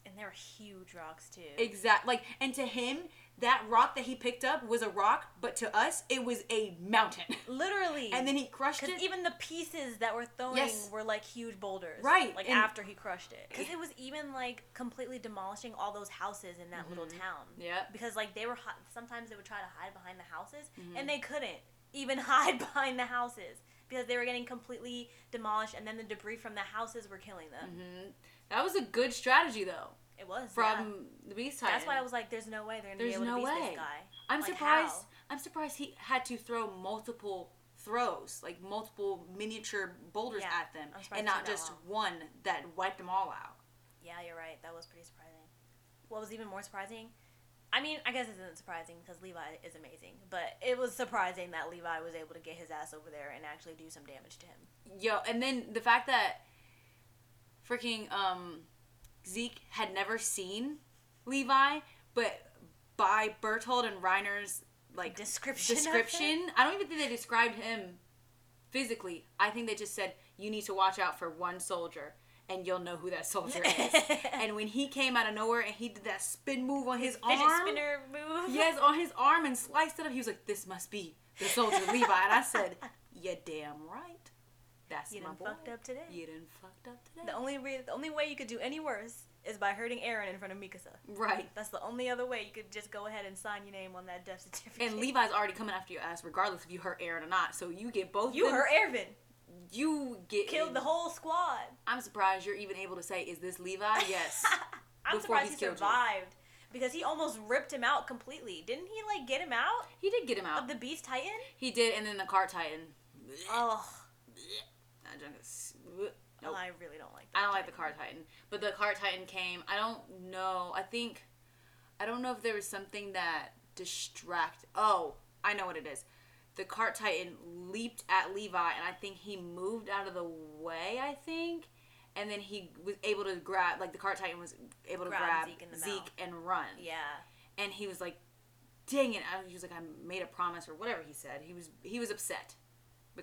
And they were huge rocks too. Exact like and to him, that rock that he picked up was a rock, but to us it was a mountain. Literally. and then he crushed it. even the pieces that were throwing Yes. were like huge boulders. Right, Like and- after he crushed it. Because it was even like completely demolishing all those houses in that little town. Yeah. Because like they were, sometimes they would try to hide behind the houses Mm-hmm. and they couldn't even hide behind the houses because they were getting completely demolished and then the debris from the houses were killing them. Mhm. That was a good strategy though. It was. From yeah. the Beast Titan. That's why I was like, there's no way they're going to be There's able no to beat way. this guy. I'm Like, surprised. how? I'm surprised he had to throw multiple throws, like multiple miniature boulders Yeah, at them, and not just one that wiped them all out. Yeah, you're right. That was pretty surprising. What was even more surprising? I mean, I guess it isn't surprising because Levi is amazing, but it was surprising that Levi was able to get his ass over there and actually do some damage to him. Yo, and then the fact that freaking um, Zeke had never seen Levi, but by Bertold and Reiner's like Description description, I don't even think they described him physically. I think they just said you need to watch out for one soldier. And you'll know who that soldier is. and when he came out of nowhere and he did that spin move on his, Fidget arm, spinner move. yes, on his arm and sliced it up, he was like, "This must be the soldier Levi." And I said, "You damn right. That's You my done boy. fucked up today. You done fucked up today. The only re- the only way you could do any worse is by hurting Eren in front of Mikasa. Right. That's the only other way you could just go ahead and sign your name on that death certificate. And Levi's already coming after your ass, regardless if you hurt Eren or not. So you get both. you them- hurt Erwin. You get Killed the whole squad. I'm surprised you're even able to say, "Is this Levi?" Yes. I'm surprised he killed you. survived because he almost ripped him out completely. Didn't he like get him out he did get him out. of the Beast Titan? he did, and then the Cart Titan. Oh, junk is- Nope. I really don't like. I don't like the. Cart Titan, but the Cart Titan came. I don't know. I think I don't know if there was something that distract. Oh, I know what it is. The Cart Titan leaped at Levi, and I think he moved out of the way. I think, and then he was able to grab. Like the Cart Titan was able to Grab grab Zeke Zeke and run. Yeah. And he was like, "Dang it!" I- He was like, "I made a promise," or whatever he said. He was he was upset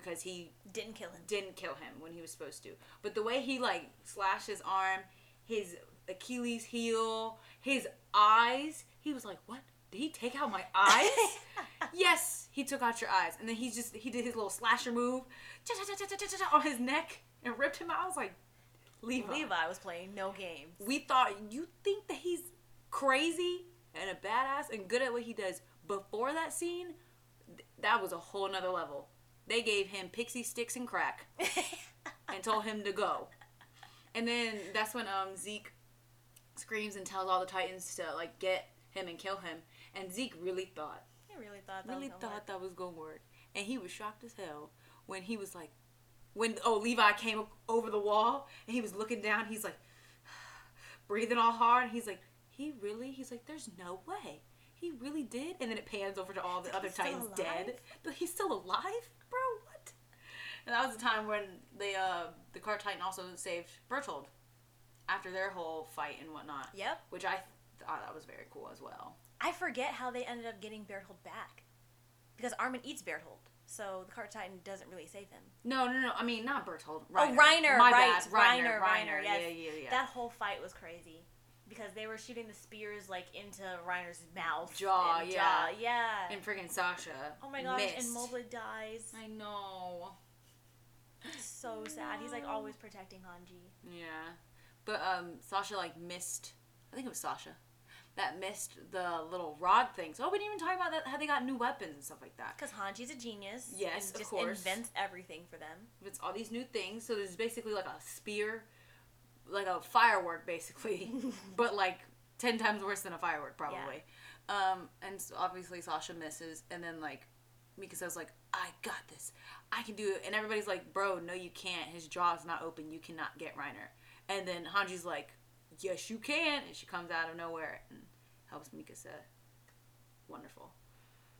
because he Didn't kill him. didn't kill him when he was supposed to. But the way he like slashed his arm, his Achilles heel, his eyes, he was like, "What? Did he take out my eyes?" yes, he took out your eyes, and then he just he did his little slasher move on his neck and ripped him out. I was like, Levi. Levi was playing no games. We thought you think that he's crazy and a badass and good at what he does before that scene. That was a whole nother level. They gave him pixie sticks and crack and told him to go. And then that's when um Zeke screams and tells all the Titans to like get him and kill him. And Zeke really thought, I really thought that really was thought work. that was gonna work. And he was shocked as hell when he was like, when oh Levi came over the wall and he was looking down. He's like breathing all hard. And he's like, he really? He's like, there's no way. He really did. And then it pans over to all the other Titans dead. But he's still alive? And that was the time when they uh the Cart Titan also saved Bertold after their whole fight and whatnot. Yep. Which I thought that was very cool as well. I forget how they ended up getting Berthold back. Because Armin eats Berthold. So the Cart Titan doesn't really save him. No, no, no. I mean, not Bertold. Oh, Reiner, My right. bad. Reiner, Reiner, Reiner, yes. Yeah, yeah, yeah. That whole fight was crazy. Because they were shooting the spears like into Reiner's mouth. Jaw, yeah. Jaw, yeah. and freaking Sasha. oh my gosh, missed. and Moblit dies. I know. So sad. He's like always protecting Hanji. Yeah, but um, Sasha like missed. I think it was Sasha that missed the little rod things. Oh, we didn't even talk about that. How they got new weapons and stuff like that. Because Hanji's a genius. Yes, and of just course. invents everything for them. It's all these new things. So there's basically like a spear, like a firework, basically, but like ten times worse than a firework, probably. Um, and so obviously Sasha misses, and then like Mika was like, I got this. I can do it. And everybody's like, bro, no, you can't. His jaw's not open. You cannot get Reiner. And then Hanji's like, yes, you can. And she comes out of nowhere and helps Mikasa. Wonderful.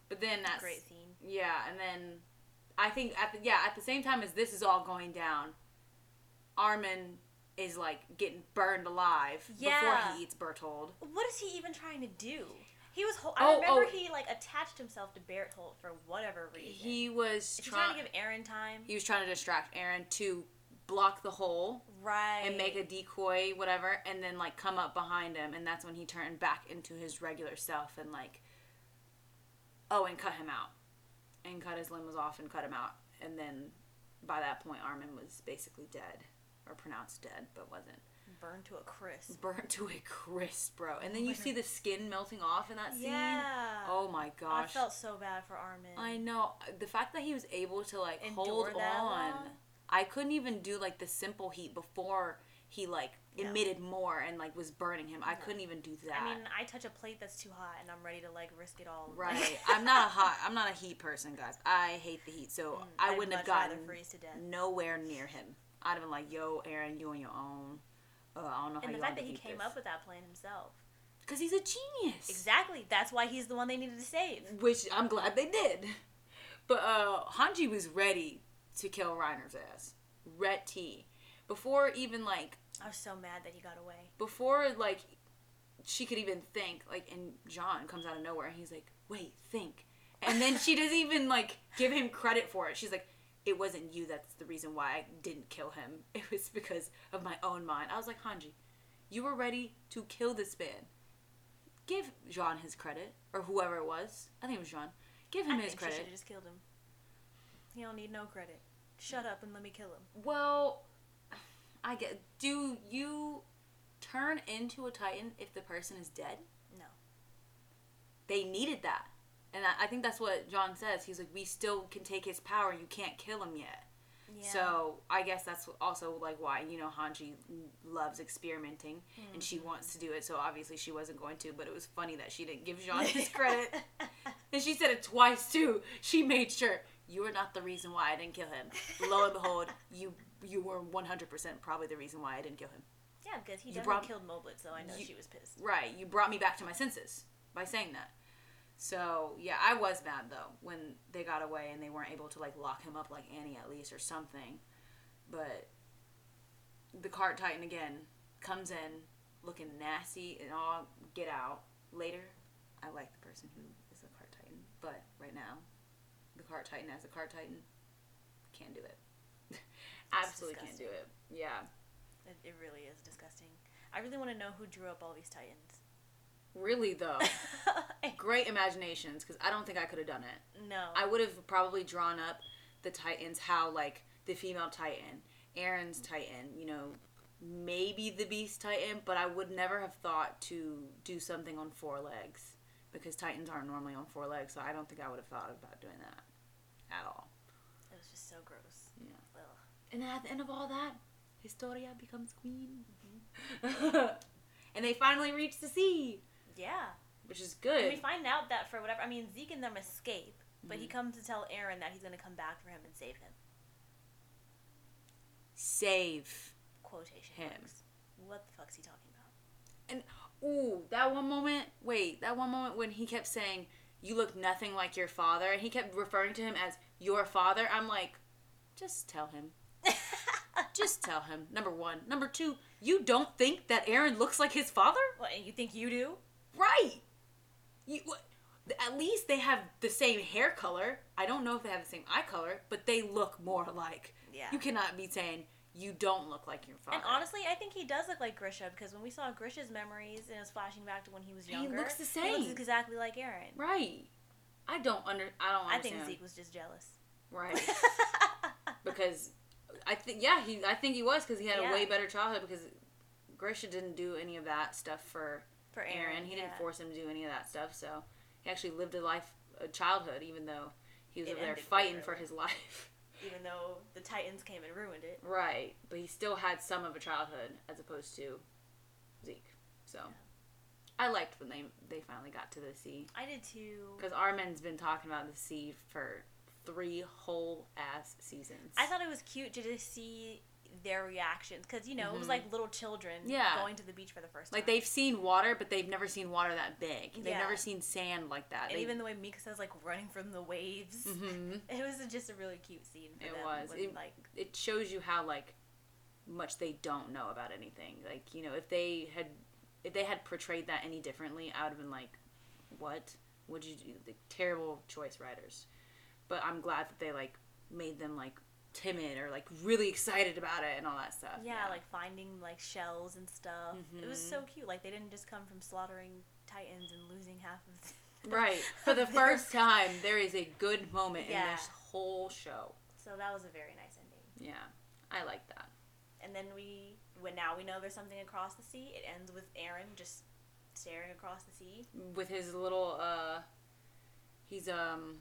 But then that's Great scene. yeah, and then I think at the yeah at the same time as this is all going down, Armin is like getting burned alive Yeah. before he eats Bertold. What is he even trying to do? He was. Ho- Oh, I remember oh. he like attached himself to Berthold for whatever reason. He was trying. trying to give Eren time? he was trying to distract Eren to block the hole right. and make a decoy, whatever, and then like come up behind him, and that's when he turned back into his regular self and like, oh, and cut him out, and cut his limbs off and cut him out, and then by that point Armin was basically dead or pronounced dead, but wasn't burned to a crisp. burnt to a crisp, bro. And then you see the skin melting off in that scene. Yeah. Oh my gosh. I felt so bad for Armin. I know the fact that he was able to like Endure hold on. long? I couldn't even do like the simple heat before he like No. emitted more and like was burning him. I No. couldn't even do that. I mean, I touch a plate that's too hot, and I'm ready to like risk it all. right. I'm not a hot. I'm not a heat person, guys. I hate the heat, so Mm, I I'd wouldn't have gotten freeze to death. nowhere near him. I'd have been like, "Yo, Eren, you on your own." Uh, I don't know how And the fact that he came this. up with that plan himself. because he's a genius. Exactly. That's why he's the one they needed to save. which I'm glad they did. But uh Hanji was ready to kill Reiner's ass. Ret T. Before even like I was so mad that he got away. before like she could even think, like and Jean comes out of nowhere and he's like, Wait, think. And then she doesn't even like give him credit for it. She's like, It wasn't you that's the reason why I didn't kill him. It was because of my own mind. I was like, Hanji, you were ready to kill this man. Give Jean his credit. Or whoever it was. I think it was Jean. Give him I his think she credit. should have just killed him. He don't need no credit. Shut up and let me kill him. Well, I get. Do you turn into a Titan if the person is dead? No. They needed that. And I, I think that's what Jean says. He's like, we still can take his power. You can't kill him yet. Yeah. So I guess that's also like why you know Hanji loves experimenting and she Mm-hmm. wants to do it. So obviously she wasn't going to, but it was funny that she didn't give Jean his credit. and she said it twice too. She made sure you were not the reason why I didn't kill him. Lo and behold, you you were one hundred percent probably the reason why I didn't kill him. yeah, because he You definitely brought- killed Moblit, so I know You- she was pissed. Right, you brought me back to my senses by saying that. So yeah, I was mad though when they got away and they weren't able to like lock him up like Annie at least or something. But the cart titan again comes in looking nasty and all get out. Later, I like the person who is the cart titan, but right now, the cart titan as a cart titan can't do it. Absolutely can't do it. Yeah. It, it really is disgusting. I really want to know who drew up all these titans. Really though, great imaginations because I don't think I could have done it. no. I would have probably drawn up the Titans, how like the female Titan, Eren's Titan, you know, maybe the Beast Titan, but I would never have thought to do something on four legs because Titans aren't normally on four legs, so I don't think I would have thought about doing that at all. it was just so gross. Yeah. Ugh. And then at the end of all that, Historia becomes queen. Mm-hmm. and they finally reach the sea, Yeah. which is And good. we find out that for whatever, I mean, Zeke and them escape, but Mm-hmm. he comes to tell Eren that he's going to come back for him and save him. Save. Quotation Him. marks. What the fuck's he talking about? And ooh, that one moment. Wait, that one moment when he kept saying, "You look nothing like your father," and he kept referring to him as your father. I'm like, just tell him. Just tell him. Number one. Number two. You don't think that Eren looks like his father? What, and you think you do? Right. You. At least they have the same hair color. I don't know if they have the same eye color, but they look more alike. Yeah. You cannot be saying you don't look like your father. And honestly, I think he does look like Grisha because when we saw Grisha's memories and it was flashing back to when he was younger, He looks the same. He looks exactly like Eren. right. I don't under. I don't I think Zeke was just jealous. Right. because I think yeah, he I think he was because he had Yeah. a way better childhood because Grisha didn't do any of that stuff for For Eren. Eren, He didn't force him to do any of that stuff. So he actually lived a life, a childhood, even though he was It over there fighting for his life. Even though the Titans came and ruined it. right, but he still had some of a childhood as opposed to Zeke. So I liked when they they finally got to the sea I did too. because Armin's been talking about the sea for three whole ass seasons. I thought it was cute to just see their reactions because you know it was like little children Mm-hmm. Yeah. going to the beach for the first time. like they've seen water, but they've never seen water that big. They've Yeah. never seen sand like that. and They- even the way Mika says like running from the waves, Mhm. it was just a really cute scene. It was. when, It- like it shows you how like much they don't know about anything. Like you know, if they had if they had portrayed that any differently, I would have been like, "What would you do?" Like, terrible choice, writers. But I'm glad that they like made them like timid or like really excited about it and all that stuff. yeah, like finding like shells and stuff. It was so cute. Like they didn't just come from slaughtering titans and losing half of. The, right for the first time, there is a good moment in this whole show. So that was a very nice ending. Yeah, I like that. And then we, when now we know there's something across the sea. It ends with Eren just staring across the sea. with his little uh he's um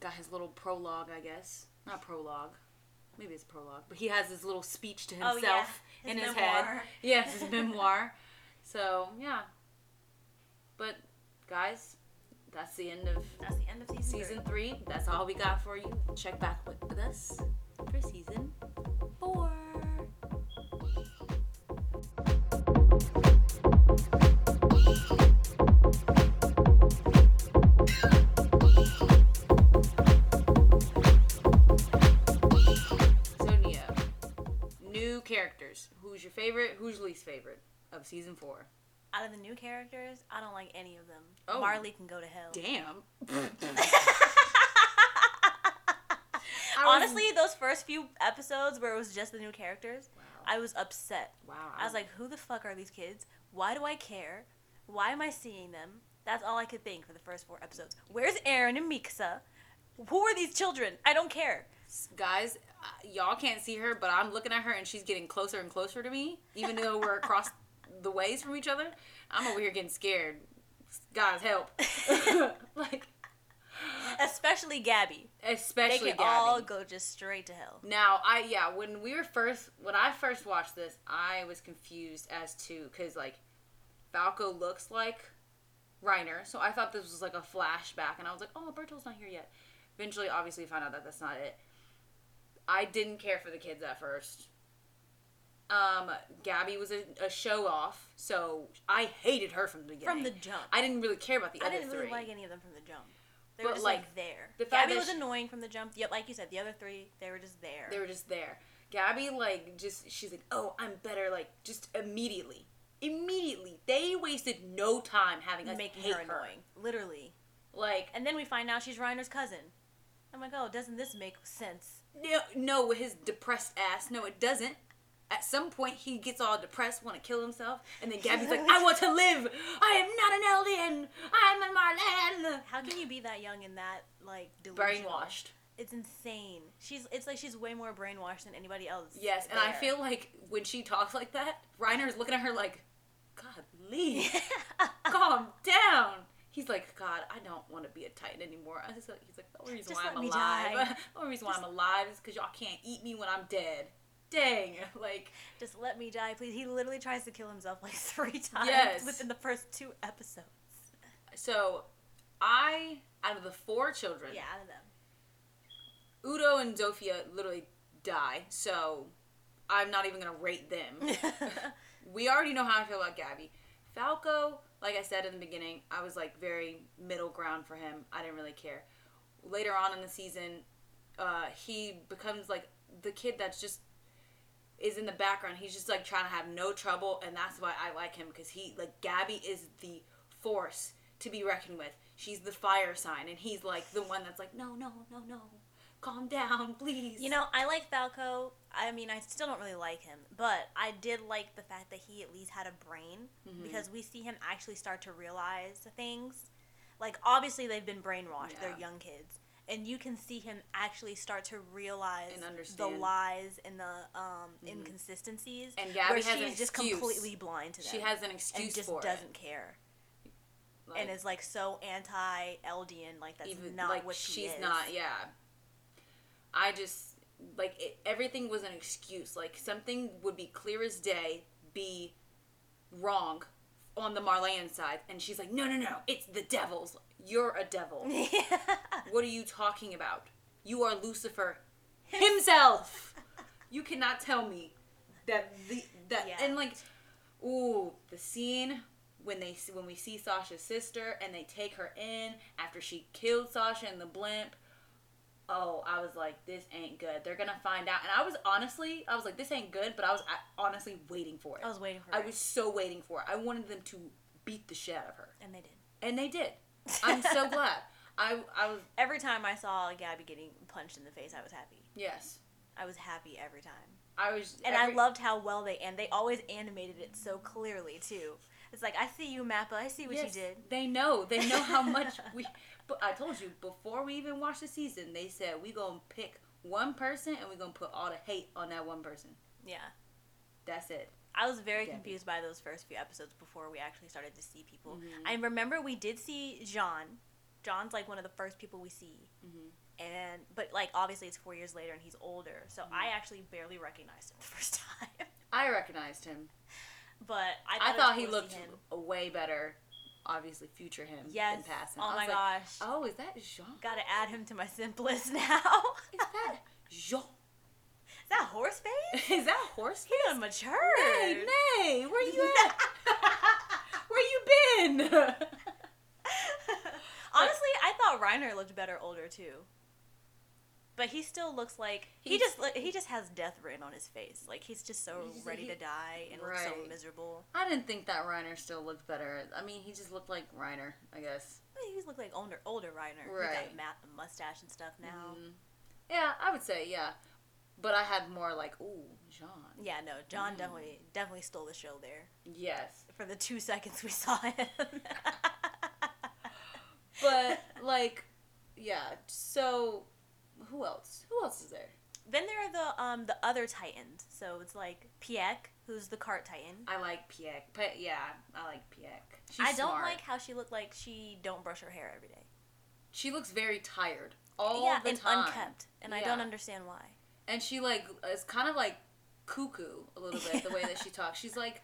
got his little prologue i guess not prologue maybe it's prologue but he has his little speech to Oh, himself yeah. in His his memoir. head. Yes his memoir. So yeah. But guys that's the end of That's the end of season, season three. That's all we got for you. Check back with us for season four Who's your favorite? Who's your least favorite of season four? Out of the new characters, I don't like any of them. Oh. Marley can go to hell. Damn. Honestly, those first few episodes where it was just the new characters, Wow. I was upset. Wow. I was like, who the fuck are these kids? Why do I care? Why am I seeing them? That's all I could think for the first four episodes. Where's Eren and Mikasa? Who are these children? I don't care. guys, y'all can't see her, but I'm looking at her and she's getting closer and closer to me, even though we're across the ways from each other. I'm over here getting scared. Guys, help! like, Especially Gabby. Especially They can Gabby. all go just straight to hell. Now, I yeah, when we were first when I first watched this, I was confused as to cuz like Falco looks like Reiner, so I thought this was like a flashback and I was like, "Oh, Bertolt's not here yet." Eventually, obviously found out that that's not it. I didn't care for the kids at first. Um, Gabby was a, a show off, so I hated her from the beginning. From the jump. I didn't really care about the I other didn't really three. like any of them from the jump. They But, were just like, like, there. the Gabby was she- annoying from the jump. Yep, like you said, the other three, they were just there. They were just there. Gabby, like, just, she's like, oh, I'm better, like, just immediately. Immediately. They wasted no time having us making hate her annoying. Literally. Like, And then we find out she's Reiner's cousin. I'm like, oh, doesn't this make sense? no, no, with his depressed ass. No, it doesn't. At some point, he gets all depressed, want to kill himself, and then Gabby's like, I want to live! I am not an alien. I'm a Marleyan! How can you be that young and that like delusional? Brainwashed. It's insane. She's it's like she's way more brainwashed than anybody else. Yes, and I feel like when she talks like that, Reiner's looking at her like, God, leave. calm down. He's like, God, I don't want to be a Titan anymore. I just, he's like, the only reason Just why I'm alive. the only reason why I'm alive is because y'all can't eat me when I'm dead. Dang, like, Just let me die, please. He literally tries to kill himself like three times Yes. within the first two episodes. so I, out of the four children, Yeah, out of them. Udo and Zofia literally die. So I'm not even gonna rate them. we already know how I feel about Gabby. Falco, like I said in the beginning, I was like very middle ground for him. I didn't really care. Later on in the season, uh, he becomes like the kid that's just is in the background. He's just like trying to have no trouble, and that's why I like him because he like Gabby is the force to be reckoned with. She's the fire sign, and he's like the one that's like, no, no, no, no, calm down, please. You know, I like Falco. I mean, I still don't really like him, but I did like the fact that he at least had a brain Mhm. because we see him actually start to realize things. Like, obviously, they've been brainwashed. Yeah. They're young kids. And you can see him actually start to realize And the. Mm-hmm. lies and the um, inconsistencies. And Gabby where she's just completely blind to them. she has an and excuse just for doesn't it. care. Like, and is like so anti Eldian. Like, that's even not like what she she's is. not. Yeah. I just like it, everything was an excuse. Like something would be clear as day, be wrong on the Marleyan side, and she's like, no, no, no, it's the devil's. You're a devil. what are you talking about? You are Lucifer himself. you cannot tell me that the that Yeah. and like, ooh, the scene when they when we see Sasha's sister and they take her in after she killed Sasha in the blimp. Oh, I was like, this ain't good. They're gonna find out. And I was honestly, I was like, this ain't good. But I was honestly waiting for it. I was waiting for it. I it. was so waiting for it. I wanted them to beat the shit out of her, and they did. and they did. I'm so glad. I I was Every time I saw Gabby getting punched in the face, I was happy. yes. I was happy every time. I was And every- I loved how well they and they always animated it so clearly too. It's like I see you, Mappa. I see what Yes, you did. They know. They know how much we. I told you before we even watched the season, they said we gonna pick one person and we gonna put all the hate on that one person. Yeah. That's it. I was very Gabby. confused by those first few episodes before we actually started to see people. Mhm. I remember we did see Jean. Jean's like one of the first people we see. Mhm. And but like obviously it's 4 years later and he's older. So Mm-hmm. I actually barely recognized him the first time. I recognized him. but I thought, I thought he looked him. way better. Obviously, future him. Yes. In passing. Oh my like, gosh. Oh, is that Jean? Got to add him to my simplest now. Is that Jean? Is that horse face? Is that horse? He done matured. Nay, nay, where you at? where you been? Honestly, I thought Reiner looked better older too. But he still looks like he He's- just he just has death written on his face. Like he's just so He's- ready he- to die and looks so miserable. I didn't think that Reiner still looked better. I mean, he just looked like Reiner, I guess. But he looked like older older Reiner with Right. that ma- mustache and stuff now. Mhm. Yeah, I would say yeah, but I had more like, ooh, Jean. Yeah, no, Jean Mm. definitely definitely stole the show there Yes, for the two seconds we saw him. but like, yeah. So, who else? Who else is there? then there are the um the other Titans. So it's like Pieck, who's the cart Titan. I like Pieck, but yeah, I like Pieck. She's I don't smart. like how she looked like she don't brush her hair every day. She looks very tired all yeah, the and time. unkept, and I don't understand why. and she like is kind of like cuckoo a little bit the way that she talks. She's like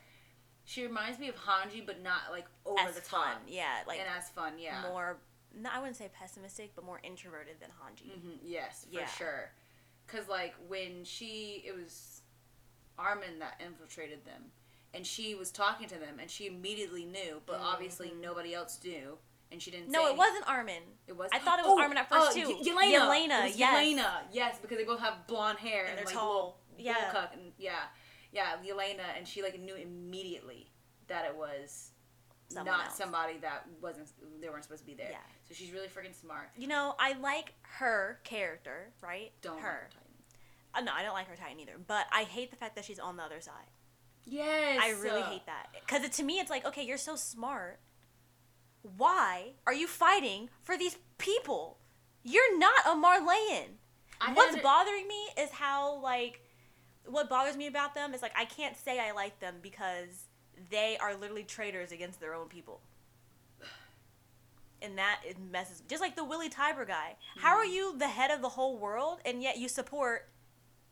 she reminds me of Hanji, but not like over as the fun, top yeah, like and as fun. Yeah. more. No, I wouldn't say pessimistic, but more introverted than Hanji. hmm Yes, for Yeah. sure. Cause like when she, it was Armin that infiltrated them, and she was talking to them, and she immediately knew, but obviously Mhm. nobody else knew, and she didn't. No, it wasn't Armin. It was. I thought it was Oh, Armin at first, uh, too. Y- Yelena. Yelena, yes. Yelena. Yes, because they both have blonde hair and, they're like tall. little Yeah. and yeah, yeah, Yelena, and she like knew immediately that it was Someone not else. somebody that wasn't they weren't supposed to be there. Yeah. So she's really freaking smart. You know, I like her character, right? Don't her. like Titan. Uh, no, I don't like her Titan either. But I hate the fact that she's on the other side. Yes. I really uh, hate that because to me, it's like, okay, you're so smart. Why are you fighting for these people? You're not a Marleyan. I What's under- bothering me is how like what bothers me about them is like I can't say I like them because they are literally traitors against their own people. And that it messes just like the Willy Tybur guy. How are Mm-hmm. you the head of the whole world and yet you support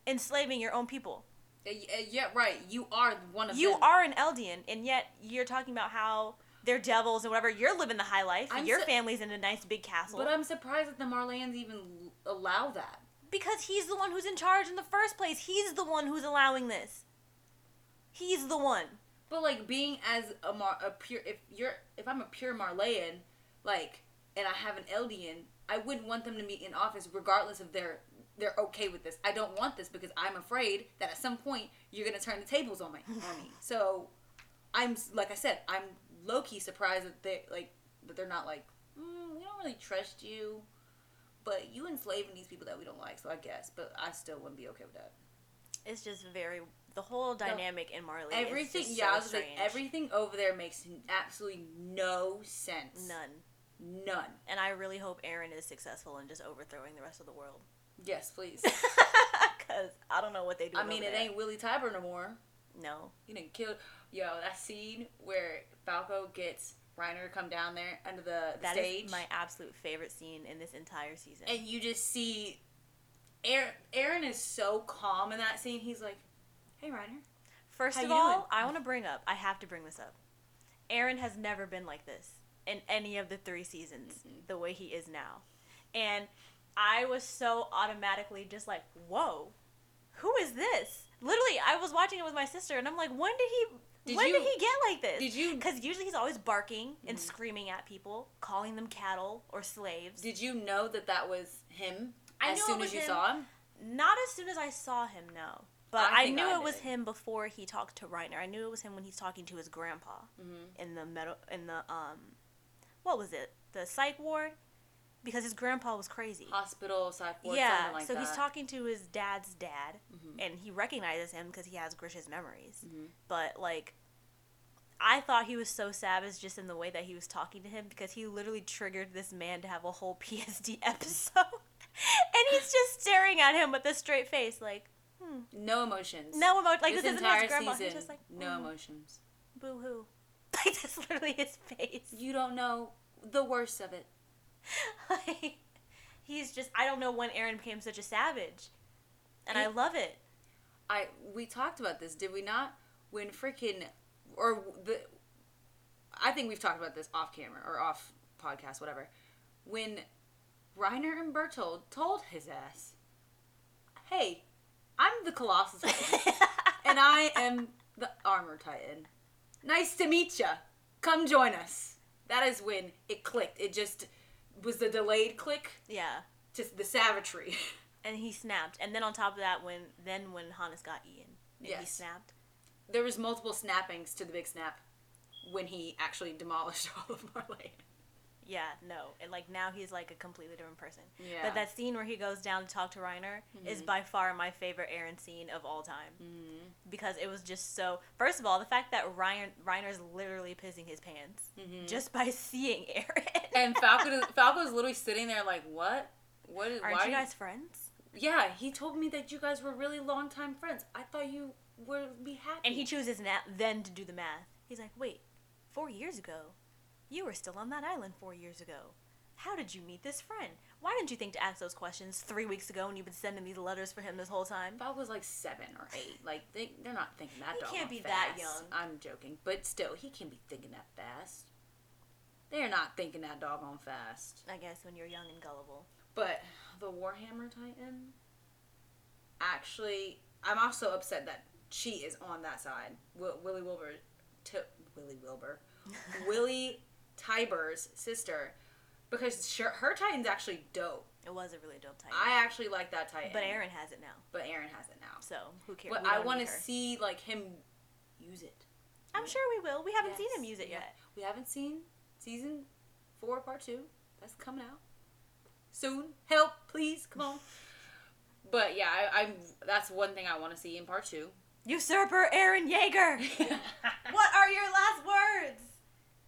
enslaving your own people? Uh, uh, yeah, right. You are one of You them. are an Eldian and yet you're talking about how they're devils and whatever. You're living the high life. I'm your su- family's in a nice big castle. But I'm surprised that the Marleyans even allow that. Because he's the one who's in charge in the first place. He's the one who's allowing this. He's the one. But like being as a Mar- a pure if you're if I'm a pure Marleyan, like and I have an Eldian, I wouldn't want them to be in office regardless of their they're okay with this. I don't want this because I'm afraid that at some point you're gonna turn the tables on my on me. So I'm like I said, I'm low key surprised that they like that they're not like mm, we don't really trust you, but you enslaving these people that we don't like. So I guess, but I still wouldn't be okay with that. It's just very the whole dynamic in Marley. Everything, is just yeah, I so was like, everything over there makes absolutely no sense. none. None. And I really hope Eren is successful in just overthrowing the rest of the world. Yes, please. Cause I don't know what they do. I mean, it ain't Willy Tybur no more. No. You didn't kill. Yo, that scene where Falco gets Reiner to come down there under the, the That is stage, my absolute favorite scene in this entire season. and you just see Eren. Eren is so calm in that scene. He's like, "Hey, Reiner." First of all, doing? I want to bring up. I have to bring this up. Eren has never been like this in any of the three seasons. Mhm. The way he is now, and I was so automatically just like, whoa, who is this? Literally, I was watching it with my sister, and I'm like, when did he? Did when you- did he get like this? did you- Because usually he's always barking and Mhm. screaming at people, calling them cattle or slaves. Did you know that that was him I as knew it soon was as you him. saw him? Not as soon as I saw him, no. But I I, knew I it was him before he talked to Reiner. I knew it was him when he's talking to his grandpa Mm-hmm. in the metal in the um, what was it? The psych ward, because his grandpa was crazy. Hospital, psych ward, yeah, something like so that. he's talking to his dad's dad, Mhm. and he recognizes him because he has Grisha's memories. Mhm. But like, I thought he was so savage just in the way that he was talking to him because he literally triggered this man to have a whole PSD episode, and he's just staring at him with a straight face, like, hmm, No emotions. no emotion. Like this, this, isn't entire his grandpa. season, like, no "Mm, emotions. boo hoo. Like that's literally his face. You don't know the worst of it. like, he's just I don't know when Eren became such a savage, and I love it. I we talked about this, did we not? When freaking or the I think we've talked about this off camera or off podcast, whatever. When Reiner and Bertholdt told his ass, "Hey, I'm the Colossus and I am the Armor Titan. Nice to meet ya. Come join us." That is when it clicked. It just was the delayed click, yeah, just the savagery. and he snapped. And then on top of that, when then when Hannes got Ian, and he snapped. there was multiple snappings to the big snap when he actually demolished all of Marley. Yeah, no, and like now he's like a completely different person. Yeah. But that scene where he goes down to talk to Reiner is Mhm. by far my favorite Eren scene of all time mm-hmm. because it was just so. First of all, the fact that Ryan Reiner's literally pissing his pants Mhm. just by seeing Eren. and Falco, is- Falco's literally sitting there like, "What? What is? Aren't why you guys friends? Yeah, he told me that you guys were really long time friends. I thought you would be happy. And he chooses na- then to do the math. He's like, wait, four years ago, you were still on that island four years ago. How did you meet this friend? Why didn't you think to ask those questions three weeks ago when you've been sending these letters for him this whole time? Bob was like seven or eight. Like they, they're not thinking that. He can't be that young. I'm joking, but still, he can't be thinking that fast. They're not thinking that doggone fast. I guess when you're young and gullible. But the Warhammer Titan, actually, I'm also upset that she is on that side. Will, Willie Wilbur, t- Willie Wilbur, Willie Tybur's sister, because sure, her Titan's actually dope. It was a really dope title. I actually like that Titan. but Eren has it now, but Eren has it now. so who cares? But I want to see like him use it. I'm sure we will. We haven't seen him use it Yeah. yet. We haven't seen season four, part two. That's coming out soon. Help, please, come on. But yeah, I, I'm. That's one thing I want to see in part two. Usurper Eren Yeager. what are your last words?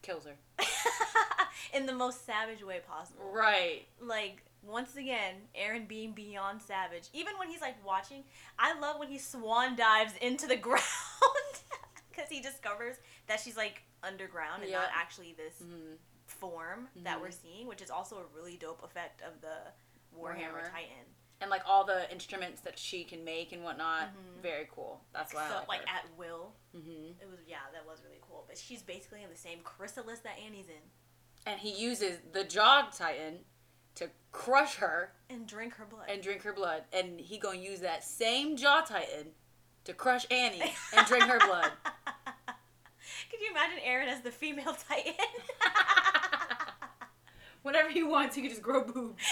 Kills her. In the most savage way possible. Right. like once again, Eren being beyond savage. Even when he's like watching, I love when he swan dives into the ground because he discovers that she's like underground and not actually this hmm form that Mhm. we're seeing, which is also a really dope effect of the Warhammer, Warhammer. Titan. And like all the instruments that she can make and whatnot, Mhm. very cool. That's why so I like, like at will, hmm it was yeah, that was really cool. But she's basically in the same chrysalis that Annie's in, And he uses the Jaw Titan to crush her and drink her blood. and drink her blood, and he gonna use that same Jaw Titan to crush Annie and drink her blood. Could you imagine Eren as the female Titan? Whenever he wants, he can just grow boobs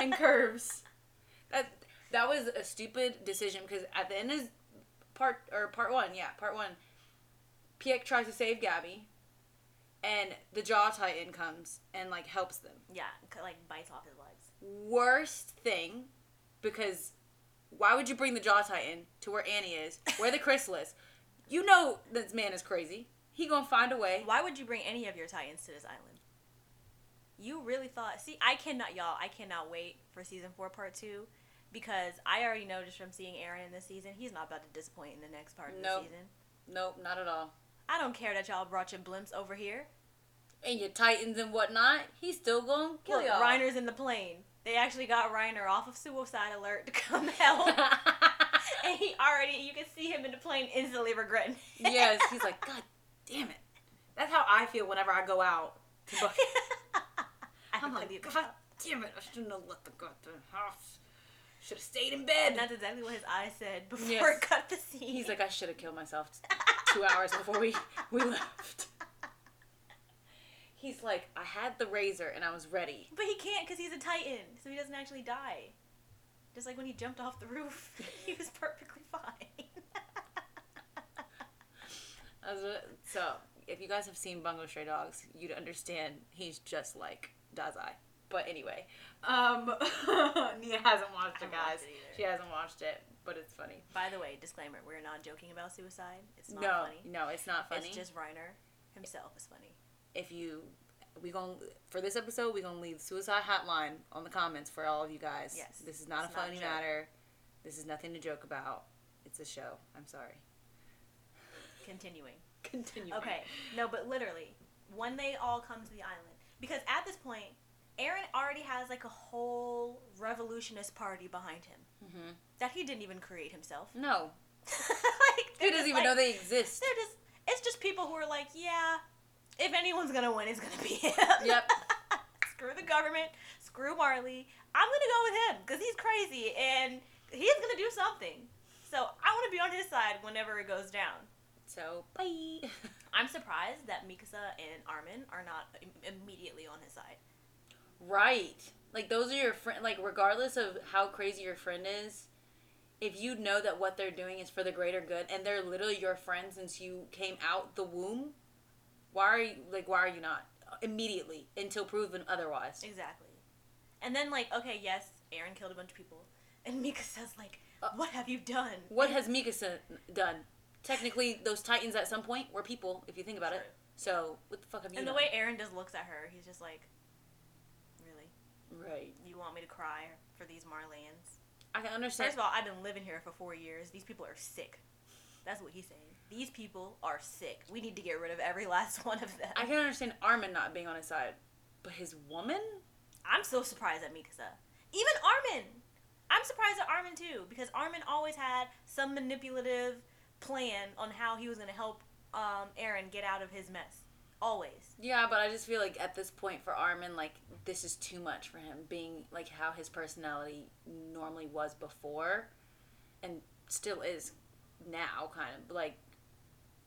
and curves. That that was a stupid decision because at the end of part or part one, yeah, part one, Pieck tries to save Gabby, and the Jaw Titan comes and like helps them. yeah, like bites off his legs. Worst thing, because why would you bring the Jaw Titan to where Annie is, where the crystal is? You know this man is crazy. He gonna find a way. Why would you bring any of your Titans to this island? You really thought? See, I cannot, y'all. I cannot wait for season four, part two, because I already know just from seeing Eren in this season, he's not about to disappoint in the next part of Nope. the season. Nope, not at all. I don't care that y'all brought your blimps over here. And your Titans and whatnot, he's still gonna kill Look, y'all. Reiner's in the plane. They actually got Reiner off of suicide alert to come help, and he already, you can see him in the plane instantly regretting. it. yes, he's like, God damn it. That's how I feel whenever I go out. To I I'm like, God damn it! I shouldn't have let the goddamn house. Should have stayed in bed. And that's exactly what his eyes said before Yes. it cut the scene. He's like, I should have killed myself two hours before we we left. He's like, I had the razor and I was ready. But he can't because he's a Titan, so he doesn't actually die. Just like when he jumped off the roof, he was perfectly fine. So, if you guys have seen Bungo Stray Dogs, you'd understand he's just like Dazai. But anyway, um, Nia hasn't watched it, guys. watched it she hasn't watched it, but it's funny. By the way, disclaimer: we're not joking about suicide. It's not no, funny. no, it's not funny. It's just Reiner himself is funny. if you we going for this episode we gonna leave suicide hotline on the comments for all of you guys Yes, this is not it's a not a funny joke. matter this is nothing to joke about it's a show i'm sorry Continuing. continue Okay, no, but literally, when they all come to the island, because at this point, Eren already has like a whole revolutionist party behind him hmm that he didn't even create himself. no like, he doesn't even like- know they exist They're just. It's just people who are like, yeah, if anyone's gonna win, it's gonna be him. Yep. screw the government. Screw Marley. I'm gonna go with him because he's crazy and he's gonna do something. So I want to be on his side whenever it goes down. so bye I'm surprised that Mikasa and Armin are not im- immediately on his side. Right like those are your friend like regardless of how crazy your friend is if you know that what they're doing is for the greater good and they're literally your friend since you came out the womb why are you like why are you not immediately until proven otherwise Exactly. And then like, okay, yes, Eren killed a bunch of people, and Mikasa's like, Uh, "What have you done?" what has mikasa done technically those titans at some point were people if you think about it so what the fuck have you And the done? way Eren just looks at her, he's just like, "Really? Right You want me to cry for these Marleyans?" i can understand First of all, I've been living here for four years. These people are sick. That's what he's saying. These people are sick. We need to get rid of every last one of them. i can understand armin not being on his side but his woman I'm so surprised at Mikasa. Even Armin. I'm surprised at Armin too because Armin always had some manipulative plan on how he was going to help um, Eren get out of his mess. Always. Yeah, but I just feel like at this point for Armin, like this is too much for him, being like how his personality normally was before, and still is now, kind of. Like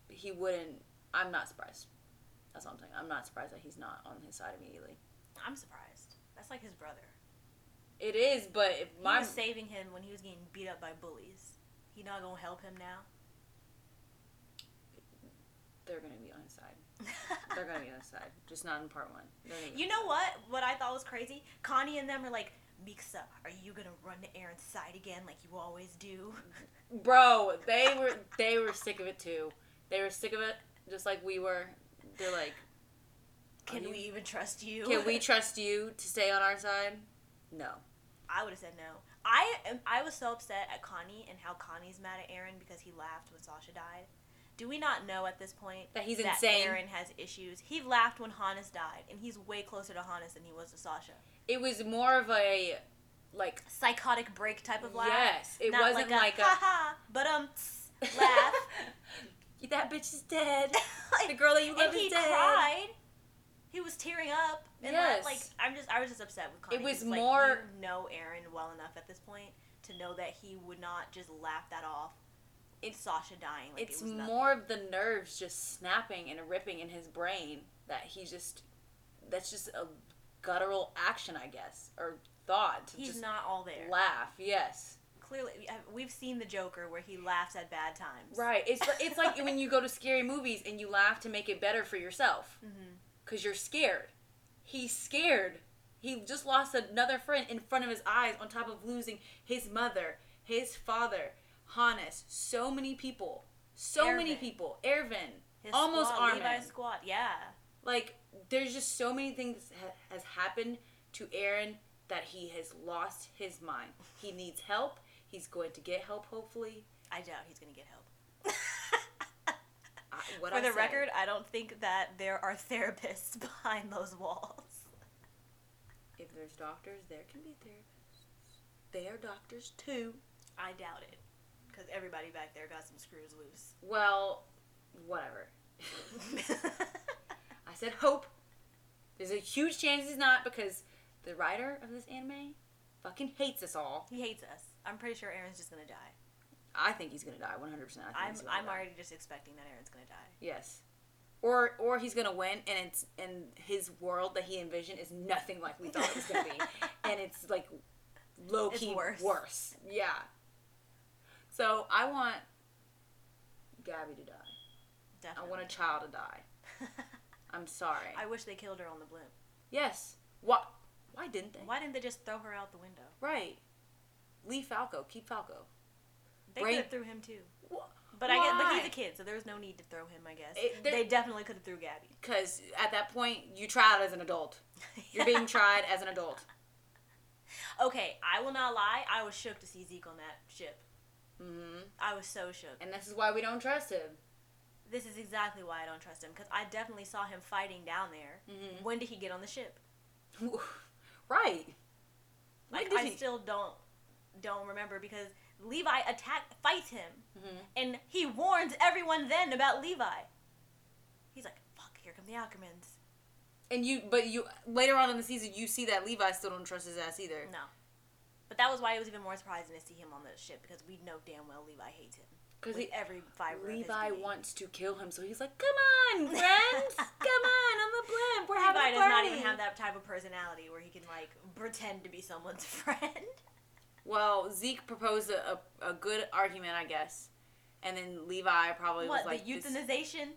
he wouldn't. I'm not surprised. That's what I'm saying. I'm not surprised that he's not on his side immediately. I'm surprised. That's like his brother. It is, but if He my was saving him when he was getting beat up by bullies. He not going to help him now? they're gonna be on his side. They're gonna be on his side, just not in part one. They're gonna be You know what? What I thought was crazy? Connie and them are like, Mikasa, are you gonna run to Eren's side again like you always do? Bro, they were they were sick of it too. They were sick of it, just like we were. They're like, Can you- we even trust you? Can we trust you to stay on our side? No. I would have said no. I am, I was so upset at Connie and how Connie's mad at Eren because he laughed when Sasha died. Do we not know at this point That he's that insane. Eren has issues? He laughed when Hannes died, and he's way closer to Hannes than he was to Sasha. It was more of a like Psychotic break type of laugh. yes. It Not wasn't like, like a, a, ha ha, but um laugh. that bitch is dead. Like, the girl that you love and he is dead. cried. He was tearing up. And Yes. like I'm just I was just upset with Connie. It was like, more- you know Eren well enough at this point to know that he would not just laugh that off. It's Sasha dying. Like It's it was more of the nerves just snapping and ripping in his brain that he just that's just a guttural action, I guess, or thought to He's just not all there. laugh. Yes. Clearly, we've seen the Joker where he laughs at bad times. Right. It's it's like when you go to scary movies and you laugh to make it better for yourself. Mm-hmm. because you're scared. He's scared. He just lost another friend in front of his eyes, on top of losing his mother, his father, Hannes, so many people, so many people, Erwin, His almost squad, Armin. Levi's squad. Yeah. Like, there's just so many things ha- has happened to Eren that he has lost his mind. He needs help. He's going to get help, hopefully. I doubt he's gonna get help. I, what For I the said. record, I don't think that there are therapists behind those walls. if there's doctors, there can be therapists. They are doctors too. I doubt it, because everybody back there got some screws loose. Well, whatever. I said hope. There's a huge chance he's not because the writer of this anime, fucking hates us all. He hates us. I'm pretty sure Eren's just gonna die. I think he's gonna die 100. percent I'm I'm already just expecting that Eren's gonna die. Yes. Or or he's gonna win, and it's and his world that he envisioned is nothing like we thought it was gonna be, and it's like low key worse. worse. Yeah. So I want Gabby to die. I want a child to die. I'm sorry. I wish they killed her on the blimp. yes. Why? Why didn't they? Why didn't they just throw her out the window? Right. Leave Falco. Keep Falco. They Brain- could have threw him too. But I get, but he's a kid, so there was no need to throw him. I guess It- they definitely could have threw Gabby. Because at that point, you tried as an adult. You're being tried as an adult. okay, I will not lie. I was shook to see Zeke on that ship. Hmm I was so shook. And this is why we don't trust him. This is exactly why I don't trust him because I definitely saw him fighting down there. Mhm. When did he get on the ship? right. Like I he- still don't don't remember because Levi attack fights him Mhm. and he warns everyone then about Levi. He's like, "Fuck, here come the Ackermans." And you, but you later on in the season, you see that Levi still don't trust his ass either. No, but that was why it was even more surprising to see him on the ship because we know damn well Levi hates him. Because With every fiber. of his Levi being. wants to kill him, so he's like, "Come on, friends, come on, on the blimp, we're having a party." Levi does not even have that type of personality where he can like pretend to be someone's friend. Well, Zeke proposed a, a, a good argument, I guess, and then Levi probably what was like, the this- euthanization?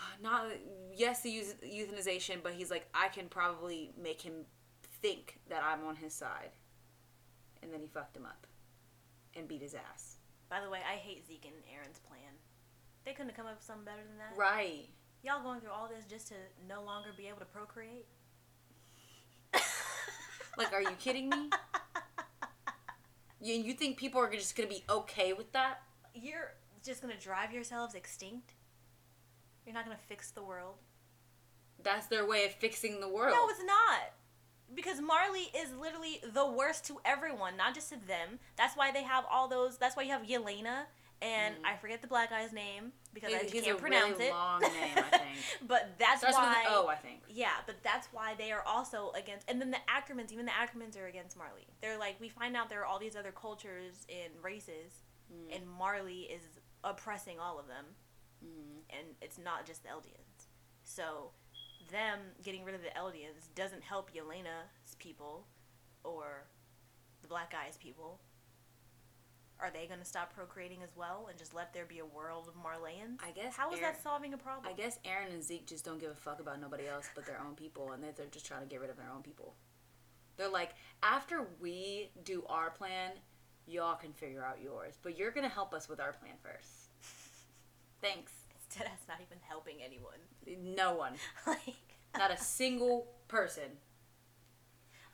not yes the euth- euthanization, but he's like, I can probably make him think that I'm on his side, and then he fucked him up, and beat his ass. By the way, I hate Zeke and Eren's plan. They couldn't have come up with something better than that. Right. Y'all going through all this just to no longer be able to procreate? Like, are you kidding me? You you think people are just gonna be okay with that? You're just gonna drive yourselves extinct? You're not gonna fix the world? That's their way of fixing the world. No, it's not. Because Marley is literally the worst to everyone, not just to them. That's why they have all those. That's why you have Yelena and I forget the black guy's name because He- I can't a pronounce really it. long name, I think. but that's Starts why. with an O, I think. Yeah, but that's why they are also against. And then the Ackermans, even the Ackermans are against Marley. They're like, we find out there are all these other cultures and races, Mm. and Marley is oppressing all of them, Mhm. and it's not just the Eldians. So, them getting rid of the Eldians doesn't help Yelena's people or the black Eyes people. Are they going to stop procreating as well and just let there be a world of Marleyans? I guess How is Eren- that solving a problem? I guess Eren and Zeke just don't give a fuck about nobody else but their own people, and that they're just trying to get rid of their own people. They're like, after we do our plan, y'all can figure out yours, but you're gonna help us with our plan first. Thanks. That's not even helping anyone. No one, like not a single person.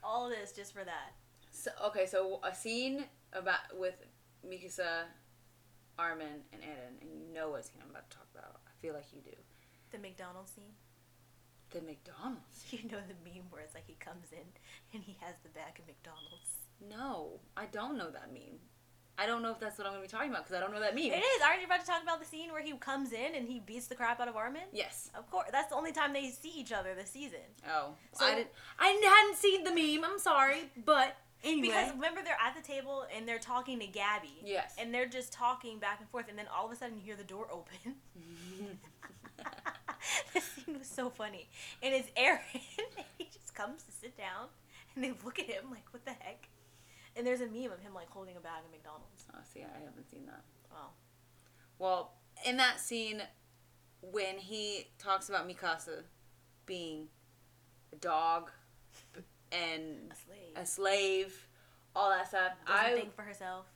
all this just for that. So okay, so a scene about with Mikasa, Armin, and Eren, and you know what scene I'm about to talk about. I feel like you do. The McDonald's scene. The McDonald's. You know the meme where it's like he comes in and he has the bag of McDonald's. No, I don't know that meme. I don't know if that's what I'm gonna be talking about because I don't know what that meme. It is. Aren't you about to talk about the scene where he comes in and he beats the crap out of Armin? Yes. Of course. That's the only time they see each other this season. Oh, So- I didn't. I hadn't seen the meme. I'm sorry, but anyway. Because remember they're at the table and they're talking to Gabby. yes. And they're just talking back and forth and then all of a sudden you hear the door open. this scene was so funny. And it's Eren. he just comes to sit down and they look at him like, what the heck? And there's a meme of him like holding a bag of McDonald's. oh, see, I haven't seen that. Oh. Well, in that scene, when he talks about Mikasa being a dog and A slave. a slave, all that stuff, Doesn't I think for herself.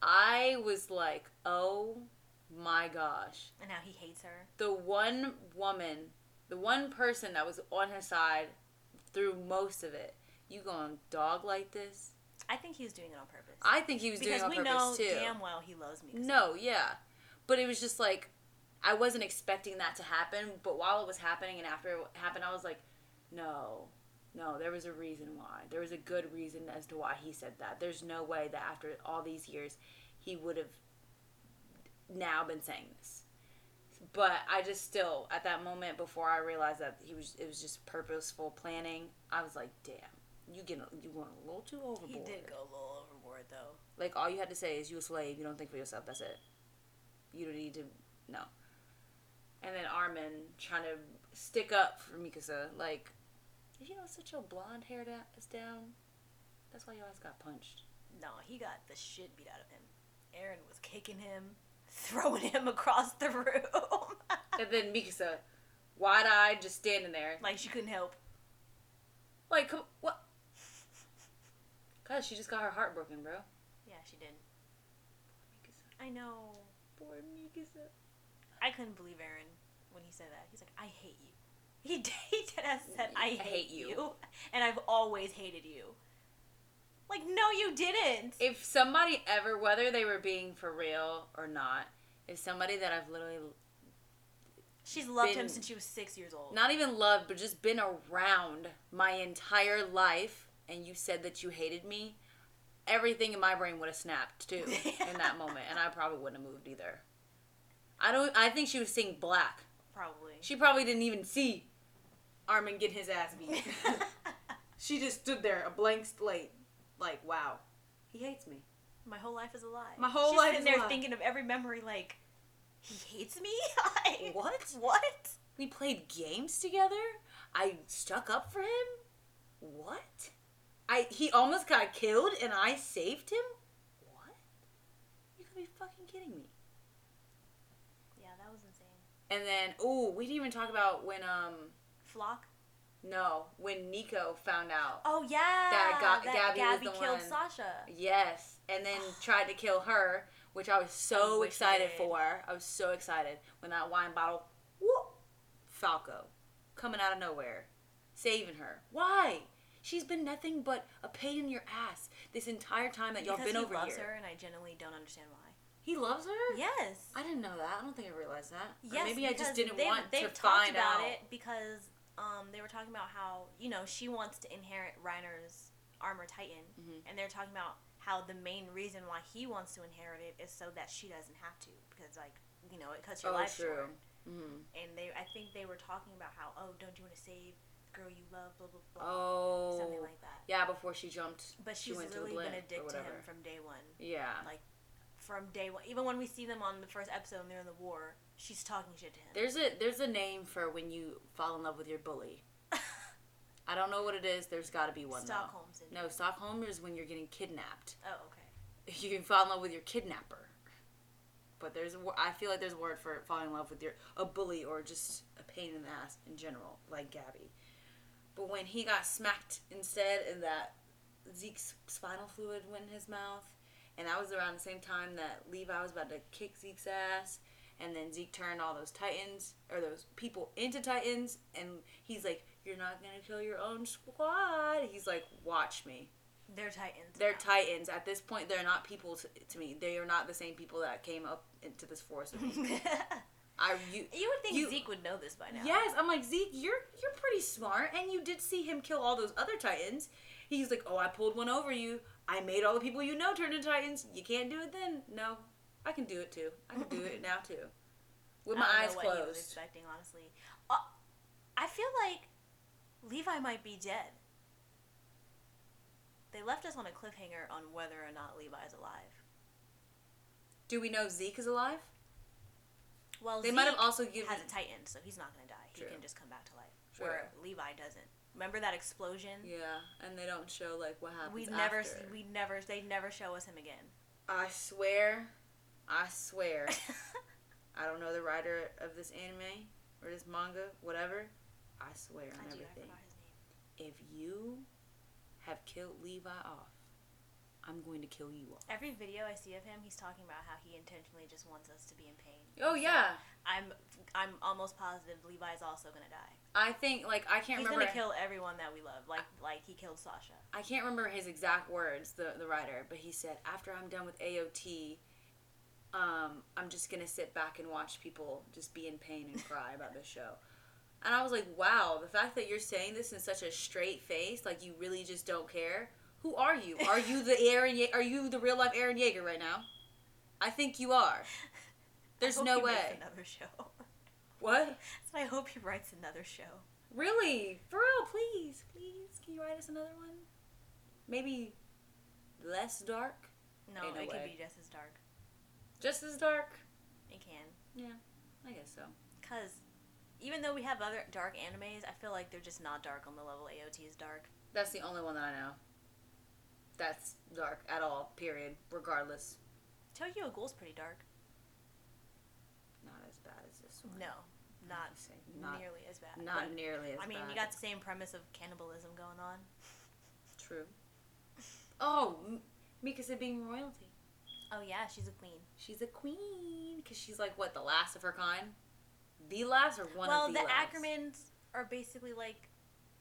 I was like, oh my gosh. And now he hates her. the one woman, the one person that was on his side through most of it, you going dog like this? I think he was doing it on purpose. I think he was because doing it on purpose because we know too. damn well he loves me. No, yeah, but it was just like I wasn't expecting that to happen. But while it was happening and after it happened, I was like, no, no, there was a reason why. There was a good reason as to why he said that. There's no way that after all these years, he would have now been saying this. but I just still at that moment before I realized that he was it was just purposeful planning. I was like, damn, you get you going a little too overboard. He did go a little overboard though. Like all you had to say is you a slave. You don't think for yourself. That's it. You don't need to no. And then Armin trying to stick up for Mikasa. Like, did you know such a blonde hair da- is down? That's why your ass got punched. No, he got the shit beat out of him. Eren was kicking him, throwing him across the room. And then Mikasa, wide eyed, just standing there. like she couldn't help. Like, come, what? Cause she just got her heart broken, bro. Yeah, she did. I know. Poor Mikasa. I couldn't believe Eren when he said that. He's like, I hate you. He did, he did have said, I hate, hate you." you. And I've always hated you. Like, no, you didn't. If somebody ever, whether they were being for real or not, if somebody that I've literally She's loved him since she was six years old. not even loved, but just been around my entire life, and you said that you hated me, everything in my brain would have snapped too in that moment, and I probably wouldn't have moved either. I don't. I think she was seeing black. Probably. She probably didn't even see Armin get his ass beat. she just stood there, a blank slate, like, wow, he hates me. My whole life is a lie. My whole She's life sitting is there lie. thinking of every memory like, he hates me? What? What? We played games together. I stuck up for him. What? I he almost got killed and I saved him. What? You gotta be fucking kidding me. Yeah, that was insane. And then, oh, we didn't even talk about when um Flock? no when Nico found out. Oh, yeah. That Ga- that Gabby was Gabby killed one. Sasha. Yes, and then tried to kill her, which I was so I excited for. I was so excited when that wine bottle, whoop, Falco, coming out of nowhere, saving her. Why? She's been nothing but a pain in your ass this entire time that y'all because been he over loves here. her, and I genuinely don't understand why. He loves her. Yes. I didn't know that. I don't think I realized that. Or Yes, maybe I just didn't they've, want to talked find about out. it because um, they were talking about how you know she wants to inherit Reiner's armor titan, Mhm. and they're talking about how the main reason why he wants to inherit it is so that she doesn't have to because like you know it cuts your Oh, life true. short. hmm And they, I think they were talking about how oh don't you want to save girl you love blah blah blah Oh, something like that. yeah. Before she jumped, But she she's went to the been a dick to him from day one. yeah. Like from day one, even when we see them on the first episode and they're in the war, she's talking shit to him. There's a there's a name for when you fall in love with your bully. I don't know what it is. There's got to be one Stockholm syndrome. No, Stockholm is when you're getting kidnapped. Oh, okay. You can fall in love with your kidnapper. But there's a I feel like there's a word for falling in love with your a bully or just a pain in the ass in general, like Gabby. But when he got smacked instead and that Zeke's spinal fluid went in his mouth, and that was around the same time that Levi was about to kick Zeke's ass, and then Zeke turned all those Titans or those people into Titans, and he's like, "You're not gonna kill your own squad." He's like, "Watch me." They're titans. They're now. titans. At this point, they're not people to, to me. They are not the same people that came up into this forest. I you. you would think You- Zeke would know this by now. Yes, I'm like Zeke. You're you're pretty smart, and you did see him kill all those other titans. He's like, oh, I pulled one over you. I made all the people you know turn into titans. You can't do it then. No, I can do it too. I can do it now too, with my eyes what he was expecting, honestly. Uh, I feel like Levi might be dead. They left us on a cliffhanger on whether or not Levi's alive. Do we know Zeke is alive? Well, They Zeke might have also given. has a titan, so he's not gonna die. True. He can just come back to life. True. Where Levi doesn't. Remember that explosion? Yeah, and they don't show like what happens. we never, after. we never, they never show us him again. I swear, I swear. I don't know the writer of this anime or this manga, whatever. I swear on I everything. If you have killed Levi off, I'm going to kill you off. Every video I see of him, he's talking about how he intentionally just wants us to be in pain. Oh So yeah, I'm I'm almost positive Levi's also gonna die. I think like I can't He's remember. He's gonna kill everyone that we love, like like he killed Sasha. I can't remember his exact words, the the writer, but he said after I'm done with AOT, um, I'm just gonna sit back and watch people just be in pain and cry about this show. And I was like, wow, the fact that you're saying this in such a straight face, like you really just don't care. Who are you? Are you the Eren? Ye- are you the real life Eren Yeager right now? I think you are. There's I hope no he way. Another show. What? So I hope he writes another show. Really? For real, please. Please, can you write us another one? Maybe less dark? No, Ain't no it could way. be just as dark. Just as dark? It can. Yeah, I guess so. Cause even though we have other dark animes, I feel like they're just not dark on the level AOT is dark. That's the only one that I know. That's dark at all, period. Regardless. Tokyo Ghoul's pretty dark. Not as bad as this one. No, not not, nearly as bad. not But, nearly as bad. I mean, bad. you got the same premise of cannibalism going on. True. Oh, M- Mikasa being royalty. Oh yeah, she's a queen. She's a queen because she's like what the last of her kind, the last or one well, of the Well, the, last. Ackermans are basically like.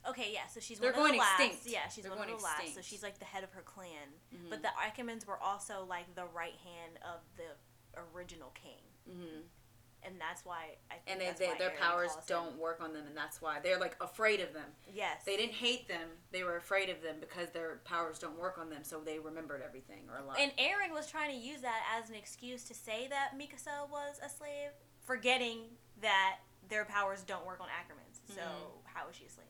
Okay, yeah, so she's They're one of the going last. extinct. Yeah, she's They're one of going the last. So she's like the head of her clan. Mhm. But the Ackermans were also like the right hand of the original king, Mhm. and that's why I think And they, that's they, their Eren powers don't him- work on them, and that's why they're like afraid of them. Yes, They didn't hate them; they were afraid of them because their powers don't work on them. So they remembered everything or a lot. And Eren was trying to use that as an excuse to say that Mikasa was a slave, forgetting that their powers don't work on Ackermans. So Mhm. how is she a slave?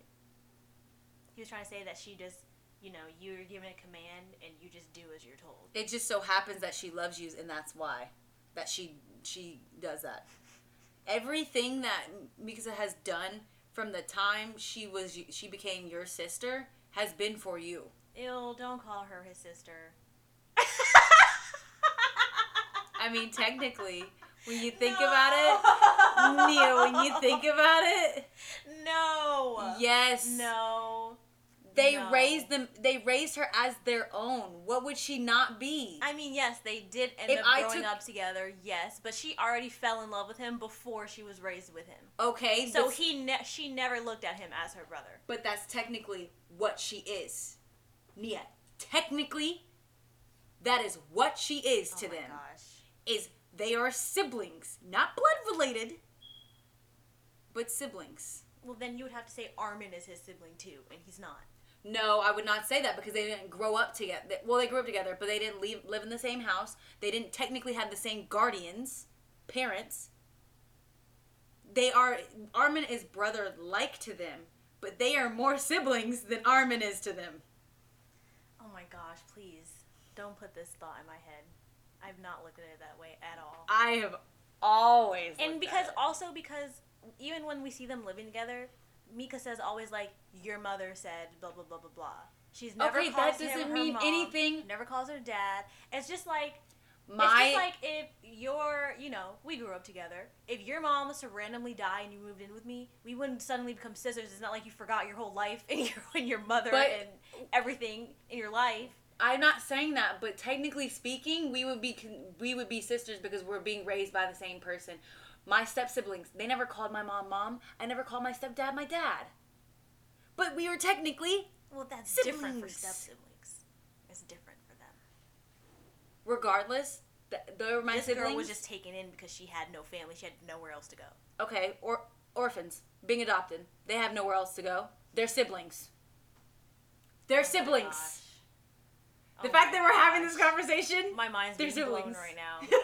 He was trying to say that she just, you know, you're given a command and you just do as you're told. it just so happens that she loves you, and that's why that she she does that. Everything that Mikasa has done from the time she was she became your sister has been for you. Ew, don't call her his sister. I mean, technically, when you think about it, Nia, when you think about it, No. yes, No. They no. raised them. They raised her as their own. What would she not be? I mean, yes, they did end If up I growing took- up together, yes, but she already fell in love with him before she was raised with him. Okay, So but, he ne- she never looked at him as her brother. but that's technically what she is. Nia, technically, that is what she is to oh my them. gosh. Is they are siblings, not blood related, but siblings. Well, then you would have to say Armin is his sibling too, and he's not. No, I would not say that because they didn't grow up together. Well, they grew up together, but they didn't leave, live in the same house. They didn't technically have the same guardians, parents. They are Armin is brother like to them, but they are more siblings than Armin is to them. Oh my gosh, please don't put this thought in my head. I've not looked at it that way at all. I have always and looked because at it. also because even when we see them living together, Mikasa's always like your mother said blah blah blah blah blah. She's never Okay, calls that him doesn't her mean mom, anything. Never calls her dad. It's just like my it's just like if your you know we grew up together. If your mom was to randomly die and you moved in with me, we wouldn't suddenly become sisters. It's not like you forgot your whole life and your and your mother But- and everything in your life. I'm not saying that, but technically speaking, we would be we would be sisters because we're being raised by the same person. My step siblings, they never called my mom mom. I never called my stepdad my dad. But we were technically, Well, that's different for step siblings. It's different for them. regardless, th- they're my this siblings. girl was just taken in because she had no family. She had nowhere else to go. okay, or orphans being adopted. They have nowhere else to go. They're siblings. They're Oh siblings. The Oh fact that we're having this conversation, My mind's being blown right now.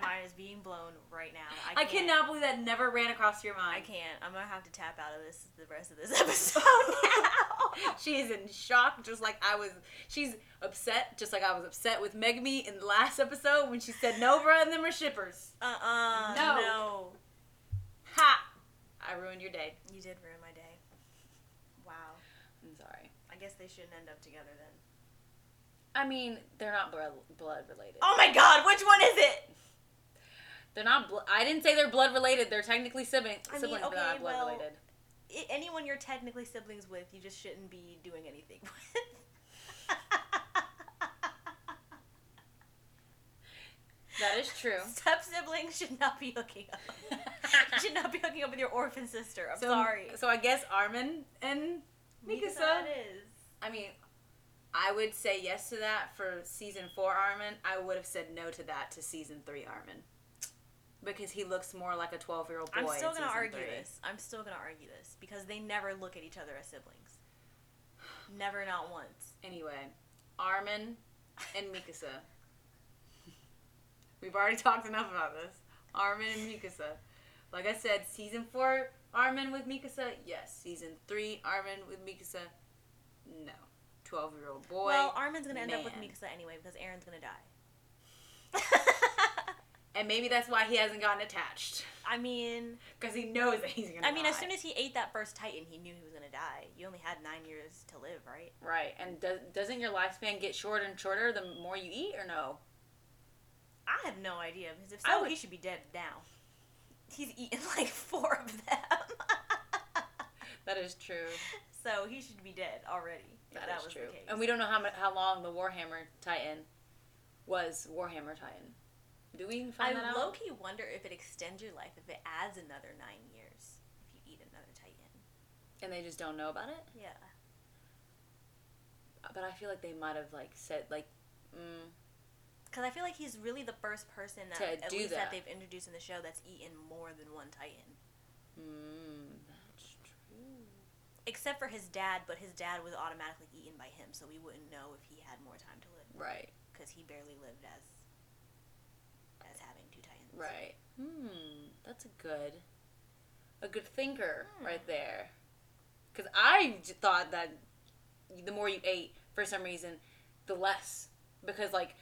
My mind is being blown right now. I I, cannot believe that never ran across your mind. I can't. I'm gonna have to tap out of this the rest of this episode now. she is in shock, just like I was. She's upset, just like I was upset with Megami in the last episode when she said Nova and them are shippers. Uh uh No. no. Ha! I ruined your day. You did ruin my day. Wow. I'm sorry. I guess they shouldn't end up together then. I mean, they're not blood related. Oh my god, which one is it? They're not. Bl- I didn't say they're blood related. They're technically sibling- I mean, siblings, but okay, not blood well- related. I- anyone you're technically siblings with, you just shouldn't be doing anything with. That is true. Step siblings should not be hooking up. you should not be hooking up with your orphan sister. I'm so, sorry. So I guess Armin and Mikasa Mikasa. is. I mean, I would say yes to that for season four Armin. I would have said no to that to season three Armin. Because he looks more like a 12 year old boy. I'm still gonna argue three. this. I'm still gonna argue this because they never look at each other as siblings. Never, not once. Anyway, Armin and Mikasa. We've already talked enough about this. Armin and Mikasa. Like I said, season four Armin with Mikasa, yes. Season three Armin with Mikasa, no. Twelve year old boy. well, Armin's gonna end up with. Mikasa anyway because Eren's gonna die. and maybe that's why he hasn't gotten attached. I mean, Because he knows that he's gonna I mean, die. as soon as he ate that first Titan, he knew he was gonna die. You only had nine years to live, right? Right. And does, doesn't your lifespan get shorter and shorter the more you eat, or no? I have no idea because if so, would- he should be dead now. He's eaten like four of them, That is true. so he should be dead already. If That that, is was true. the case. And we don't know how how long the Warhammer Titan was Warhammer Titan. Do we even I find that low key wonder if it extends your life if it adds another nine years if you eat another Titan. And they just don't know about it. Yeah. But I feel like they might have like said like, mm, Because I feel like he's really the first person that, at least that. that they've introduced in the show that's eaten more than one Titan. mm, that's true. Except for his dad, but his dad was automatically eaten by him, so we wouldn't know if he had more time to live. Right. Because he barely lived as as having two Titans. Right. Hmm. That's a good, a good thinker Hmm. right there. Because I j- thought that the more you ate, for some reason, the less. Because like,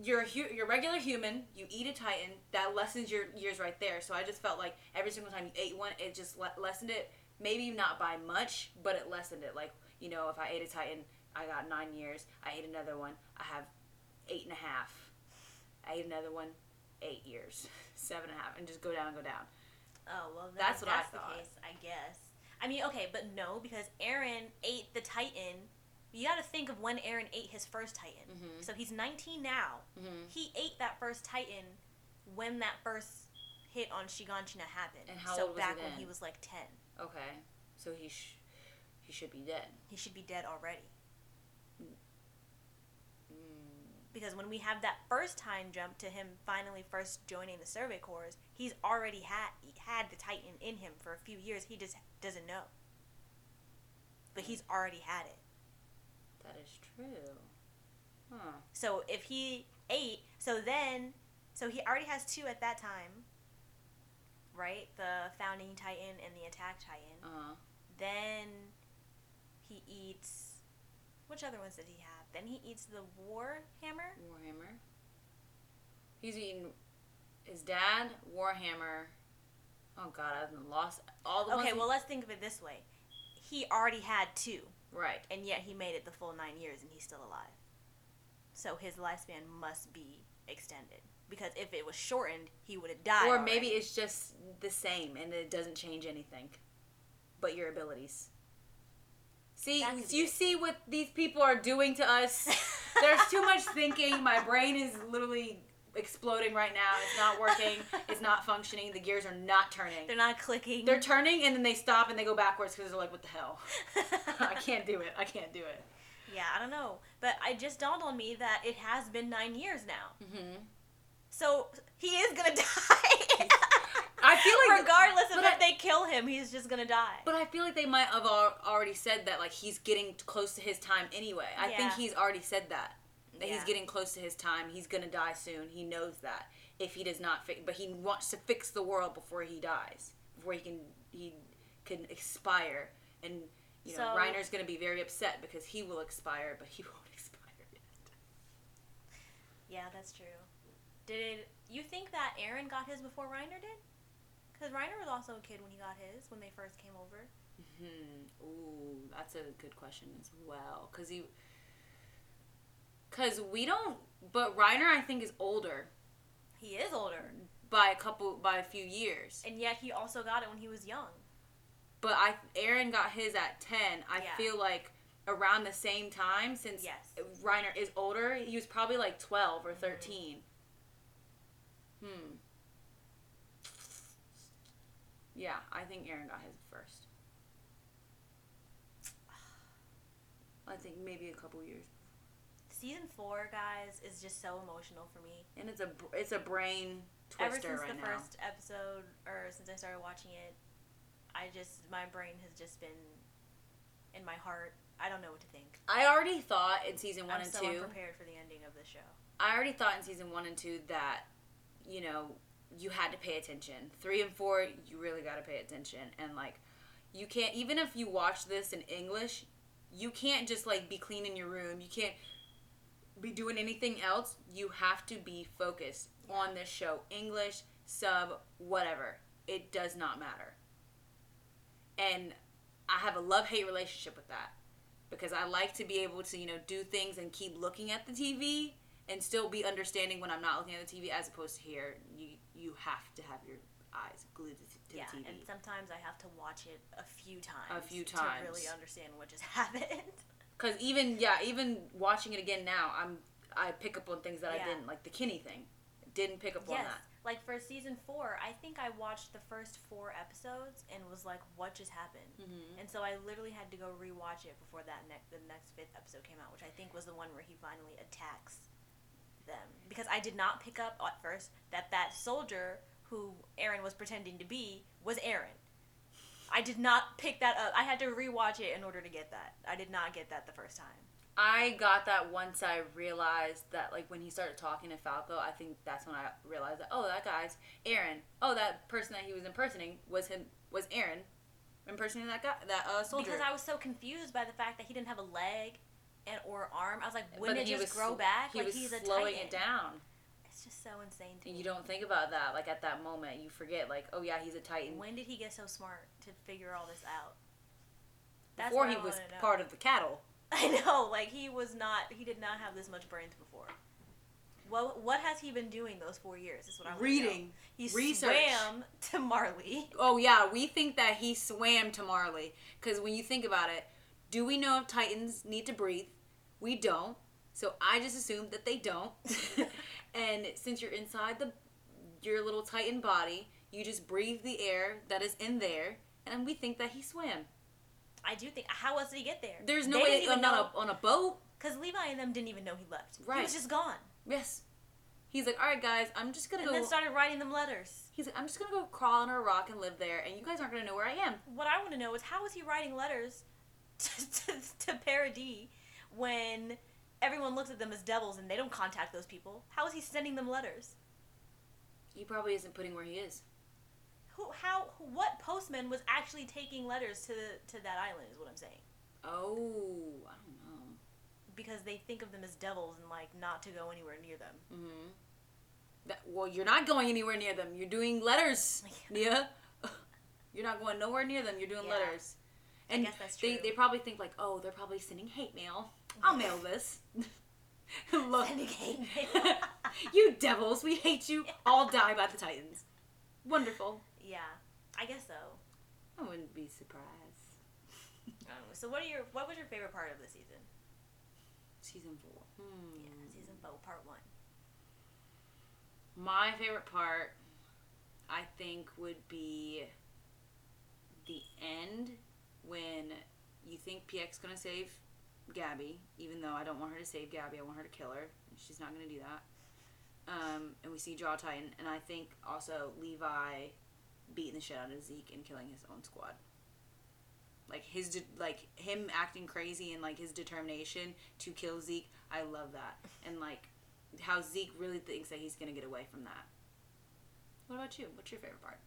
you're a hu- you're a regular human. You eat a titan, that lessens your years right there. So I just felt like every single time you ate one, it just le- lessened it. Maybe not by much, but it lessened it. Like you know, if I ate a titan, I got nine years. I ate another one, I have eight and a half. I ate another one, eight years, seven and a half, and just go down and go down. Oh well, then That's what I thought. the case, I guess. I mean, okay, but no, because Eren ate the Titan. You got to think of when Eren ate his first Titan. Mhm. So he's 19 now. Mm-hmm. He ate that first Titan when that first hit on Shiganshina happened. And how so old was he back when he was like 10. Okay, so he sh- he should be dead. He should be dead already. Mm. Because when we have that first time jump to him finally first joining the Survey Corps, he's already had had the Titan in him for a few years. He just doesn't know. But he's already had it. That is true. Huh. So if he ate, so then, so he already has two at that time, right? The Founding Titan and the Attack Titan. Uh-huh. Then he eats. Which other ones did he have? Then he eats the Warhammer. Warhammer. He's eating his dad, Warhammer. Oh God, I've lost all the ones. Okay, well let's think of it this way. He already had two, right. and yet he made it the full nine years, and he's still alive. So his lifespan must be extended because if it was shortened, he would have died. Or already. maybe it's just the same and it doesn't change anything, but your abilities. See, you see what these people are doing to us. There's too much thinking. My brain is literally exploding right now. It's not working. It's not functioning. The gears are not turning. They're not clicking. They're turning and then they stop and they go backwards because they're like, what the hell? I can't do it. I can't do it. Yeah, I don't know, but it just dawned on me that it has been nine years now. Mm-hmm. So he is gonna die. I feel like- regardless of if I- they kill him, he's just gonna die. But I feel like they might have already said that, like he's getting close to his time anyway. I think he's already said that. That he's getting close to his time. He's gonna die soon. He knows that. If he does not fix, but he wants to fix the world before he dies, before he can he can expire. And you know, So- Reiner's gonna be very upset because he will expire, but he won't expire yet. Yeah, that's true. Did you think that Eren got his before Reiner did? Because Reiner was also a kid when he got his when they first came over. Hmm. Ooh, that's a good question as well. Cause he, cause we don't. But Reiner, I think, is older He is older, by a couple, by a few years. and yet he also got it when he was young. But I, Eren got his at ten. I Yeah. feel like around the same time, since Yes. Reiner is older, he was probably like twelve or 13 Hmm. Yeah, I think Eren got his first. I think maybe a couple years. Season four, guys, is just so emotional for me. And it's a it's a brain twister Ever since right the now. first episode, or since I started watching it, I just my brain has just been in my heart. I don't know what to think. I already thought in season one I'm and so two. unprepared for the ending of the show. I already thought in season one and two that, you know, you had to pay attention. Three and four, you really got to pay attention. And like, you can't even if you watch this in English, you can't just like be cleaning your room. You can't be doing anything else. You have to be focused on this show. English, sub, whatever. It does not matter. And I have a love hate relationship with that because I like to be able to, you know, do things and keep looking at the TV and still be understanding when I'm not looking at the TV as opposed to here you you have to have your eyes glued to, to yeah, the TV. Yeah, and sometimes I have to watch it a few times. A few times to really understand what just happened. Cuz even yeah, even watching it again now, I'm I pick up on things that I didn't like the Kinney thing. Didn't pick up on that. like for season four, I think I watched the first four episodes and was like, "What just happened?" Mhm. And so I literally had to go rewatch it before that next the next fifth episode came out, which I think was the one where he finally attacks them. Because I did not pick up at first that that soldier who Eren was pretending to be was Eren. I did not pick that up. I had to rewatch it in order to get that. I did not get that the first time. I got that once I realized that, like, when he started talking to Falco, I think that's when I realized that, oh, that guy's Eren. Oh, that person that he was impersonating was him, was Eren impersonating that guy, that uh, soldier. Because I was so confused by the fact that he didn't have a leg and or arm. I was like, But wouldn't it he just was grow back? He like was he's a slowing titan. it down. It's just so insane to And me. you don't think about that, like, at that moment. You forget, like, oh, yeah, he's a Titan. When did he get so smart to figure all this out? That's Before he was part of the cattle. I know, like he was not. He did not have this much brains before. Well, what has he been doing those four years? Is what I wanna know. Reading. He research. swam to Marley. Oh yeah, we think that he swam to Marley because when you think about it, do we know if Titans need to breathe? We don't. So I just assumed that they don't. and since you're inside the your little Titan body, you just breathe the air that is in there, and we think that he swam. I do think. How else did he get there? There's no They way on, know a, on a boat. because Levi and them didn't even know he left. Right. He was just gone, Yes. He's like, all right, guys, I'm just gonna and go. And then started writing them letters. He's like, I'm just gonna go crawl under a rock and live there, and you guys aren't gonna know where I am. What I want to know is how is he writing letters to, to, to Paradis when everyone looks at them as devils and they don't contact those people? How is he sending them letters? He probably isn't putting where he is. Who, how, what postman was actually taking letters to to that island? Is what I'm saying. Oh, I don't know. Because they think of them as devils and like not to go anywhere near them. Mm-hmm. That, well, you're not going anywhere near them. You're doing letters, Nia. You're not going nowhere near them. You're doing Yeah. letters. And guess that's they true. they probably think like, oh, they're probably sending hate mail. I'll mail this. Look, Sending hate mail. you devils, we hate you. All die by the Titans. Wonderful. yeah, I guess so. I wouldn't be surprised. I. So what are your what was your favorite part of the season? Season four. Hmm. Yeah, season four, part one. My favorite part, I think, would be the end when you think Pieck gonna save Gabi, even though I don't want her to save Gabi. I want her to kill her. She's not gonna do that. Um, and we see Jaw Titan, and I think also Levi beating the shit out of Zeke and killing his own squad. Like his de- like him acting crazy and like his determination to kill Zeke. I love that, and like how Zeke really thinks that he's gonna get away from that. What about you? What's your favorite part?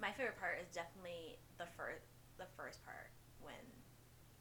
My favorite part is definitely the first the first part when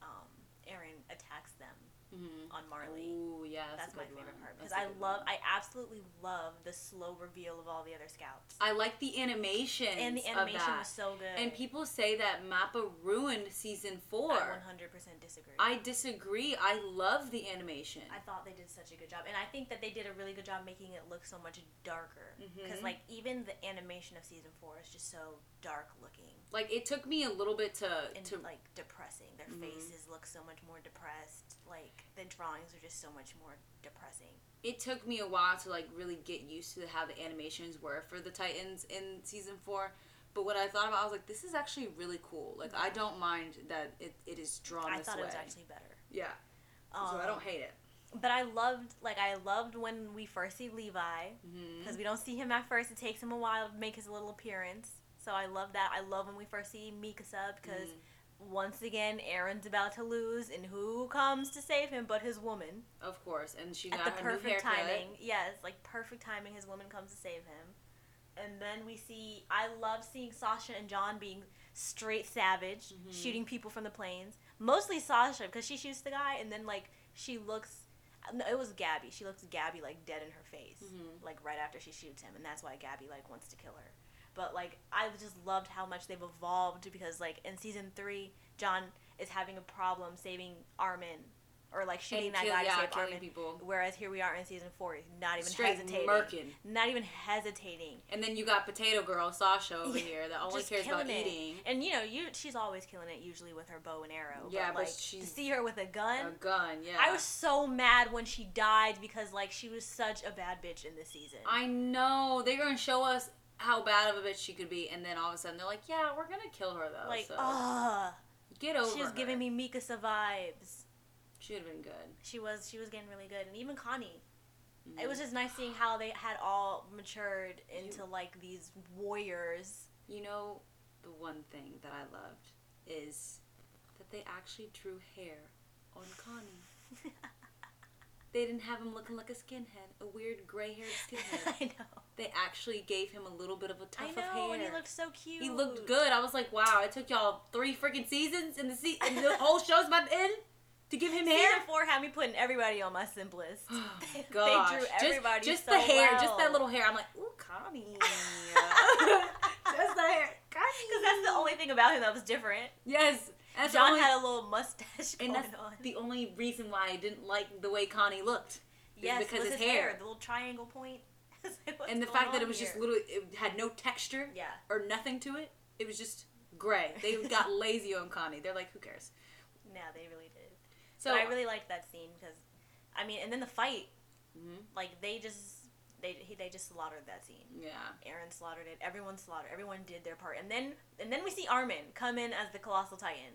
um, Eren attacks them Mm-hmm. on Marley. Ooh, yeah, That's, a my favorite one. part because I love, one. I absolutely love the slow reveal of all the other scouts. I like the animation. and the animation was so good. And people say that Mappa ruined season four. I 100% disagree. I disagree. I love the animation. I thought they did such a good job, and I think that they did a really good job making it look so much darker. Because Mhm. like even the animation of season four is just so dark looking like it took me a little bit to and to like depressing. Their Mhm. faces look so much more depressed. Like the drawings are just so much more depressing. it took me a while to like really get used to how the animations were for the Titans in season four. But what I thought about, I was like, this is actually really cool. Like I don't mind that it, it is drawn I this thought way. it was actually better. yeah. Um, so I don't hate it. But I loved, like, I loved when we first see Levi Mm-hmm. because we don't see him at first. It takes him a while to make his little appearance. So I love that. I love when we first see Mikasa because Mm-hmm. Once again Eren's about to lose, and who comes to save him but his woman Of course, and she at got the her perfect timing. Yes, like perfect timing. His woman comes to save him. and then we see. I love seeing Sasha and Jean being straight savage, Mhm. shooting people from the planes. Mostly Sasha because she shoots the guy, and then like she looks. No, it was Gabi. She looks Gabi like dead in her face, Mhm. like right after she shoots him, and that's why Gabi like wants to kill her. But like I just loved how much they've evolved because like in season three, Jean is having a problem saving Armin, or like shooting And that kill- guy yeah, to save Armin. people. Whereas here we are in season four, he's not even Straight hesitating. murking. Not even hesitating. And then you got Potato Girl Sasha over Yeah, here that only cares about it. eating. And you know, you she's always killing it usually with her bow and arrow. Yeah, but, but like to she's- see her with a gun. A gun, yeah. I was so mad when she died because like she was such a bad bitch in this season. I know they're gonna show us how bad of a bitch she could be, and then all of a sudden they're like, "Yeah, we're gonna kill her though." like, so ugh. get over. She was her. giving me Mikasa vibes. Should have been good. She was she was getting really good, and even Connie. Mhm. It was just nice seeing how they had all matured into like these warriors. You know, the one thing that I loved is that they actually drew hair on Connie. They didn't have him looking like a skinhead, a weird gray-haired skinhead. I know. they actually gave him a little bit of a tuft know, of hair. and he looked so cute. He looked good. I was like, wow, it took y'all three freaking seasons and the se- and the whole show's about to end to give him hair. Season four had me putting everybody on my simplest. they, Gosh, they drew just- everybody just, so the hair, well. just that little hair. I'm like, ooh, Connie. just the hair, Connie. Because that's the only thing about him that was different. Yes, that's Jean only- had a little mustache going and on. the only reason why I didn't like the way Connie looked. yes, because his his hair. the little triangle point. Like, and the fact that it was just literally, it had no texture Yeah. or nothing to it. It was just gray. They got lazy on Connie. They're like, who cares? Yeah, they really did. So but I really liked that scene because, I mean, and then the fight, Mhm. like they just they he, they just slaughtered that scene. yeah. Eren slaughtered it. Everyone slaughtered. Everyone did their part. And then and then we see Armin come in as the colossal titan.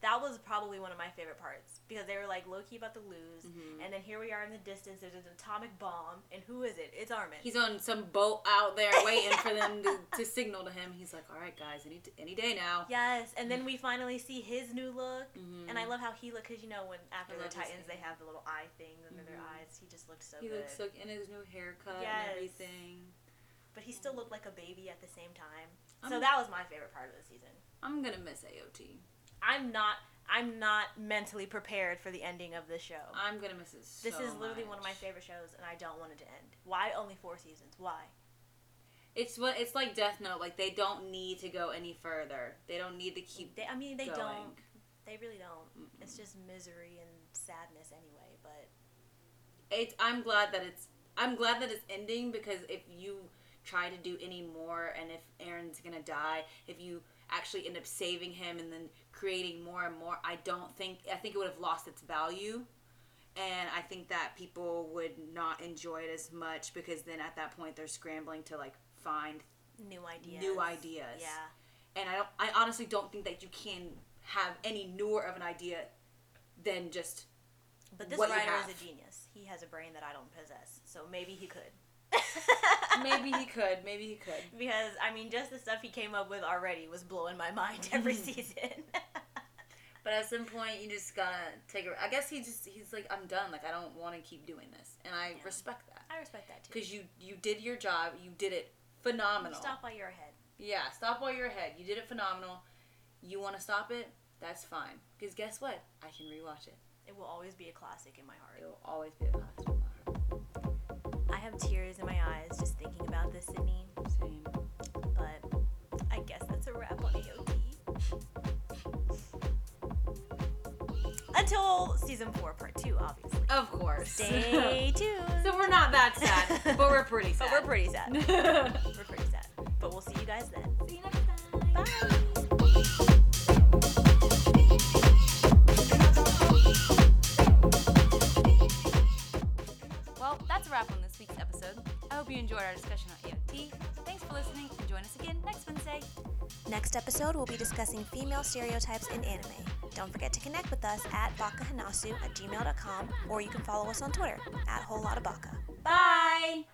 That was probably one of my favorite parts because they were like low key about to lose, Mhm. and then here we are in the distance. There's an atomic bomb, and who is it? It's Armin. He's on some boat out there waiting for them to, to signal to him. He's like, all right, guys, any, any day now. yes, and then we finally see his new look, Mhm. and I love how he looked because you know when after the Titans they have the little eye things under their Mhm. eyes. He just looked so He good. looks so in his new haircut Yes. and everything. but he still looked like a baby at the same time. I'm- So that was my favorite part of the season. I'm gonna miss AOT. I'm not I'm not mentally prepared for the ending of this show. I'm gonna miss it. So This is literally one of my favorite shows, and I don't want it to end. Why only four seasons? Why? It's what it's like Death Note. Like they don't need to go any further. They don't need to keep They, I mean, they going. don't. They really don't. Mm-mm. It's just misery and sadness anyway. But It's. I'm glad that it's. I'm glad that it's ending because if you try to do any more, and if Eren's gonna die, if you actually end up saving him and then creating more and more, I don't think. I think it would have lost its value. And I think that people would not enjoy it as much because then at that point they're scrambling to like find new ideas. new ideas. Yeah. and I don't. I honestly don't think that you can have any newer of an idea than just. But this writer is a genius. He has a brain that I don't possess. So maybe he could. Maybe he could. Maybe he could. because I mean, just the stuff he came up with already was blowing my mind every season. But at some point, you just gotta take it. I guess he just he's like, I'm done. Like I don't want to keep doing this, and I Yeah. respect that I respect that too. because you you did your job. You did it phenomenal. Stop while you're ahead. Yeah, stop while you're ahead. You did it phenomenal. You want to stop it? That's fine. Because guess what? I can rewatch it. It will always be a classic in my heart. It will always be a classic. in my heart. I have tears in my eyes just thinking about this, Sydney. Same. But I guess that's a wrap on AOT. Until season four, part two, obviously. Of course. Stay tuned. so we're not that sad, but we're pretty sad. But we're pretty sad. We're pretty sad. But we'll see you guys then. See you next time. Bye. Hope you enjoyed our discussion on AOT. Thanks for listening and join us again next Wednesday. Next episode, we'll be discussing female stereotypes in anime. Don't forget to connect with us at bakahanasu at gmail.com or you can follow us on Twitter at whole lot of baka. Bye!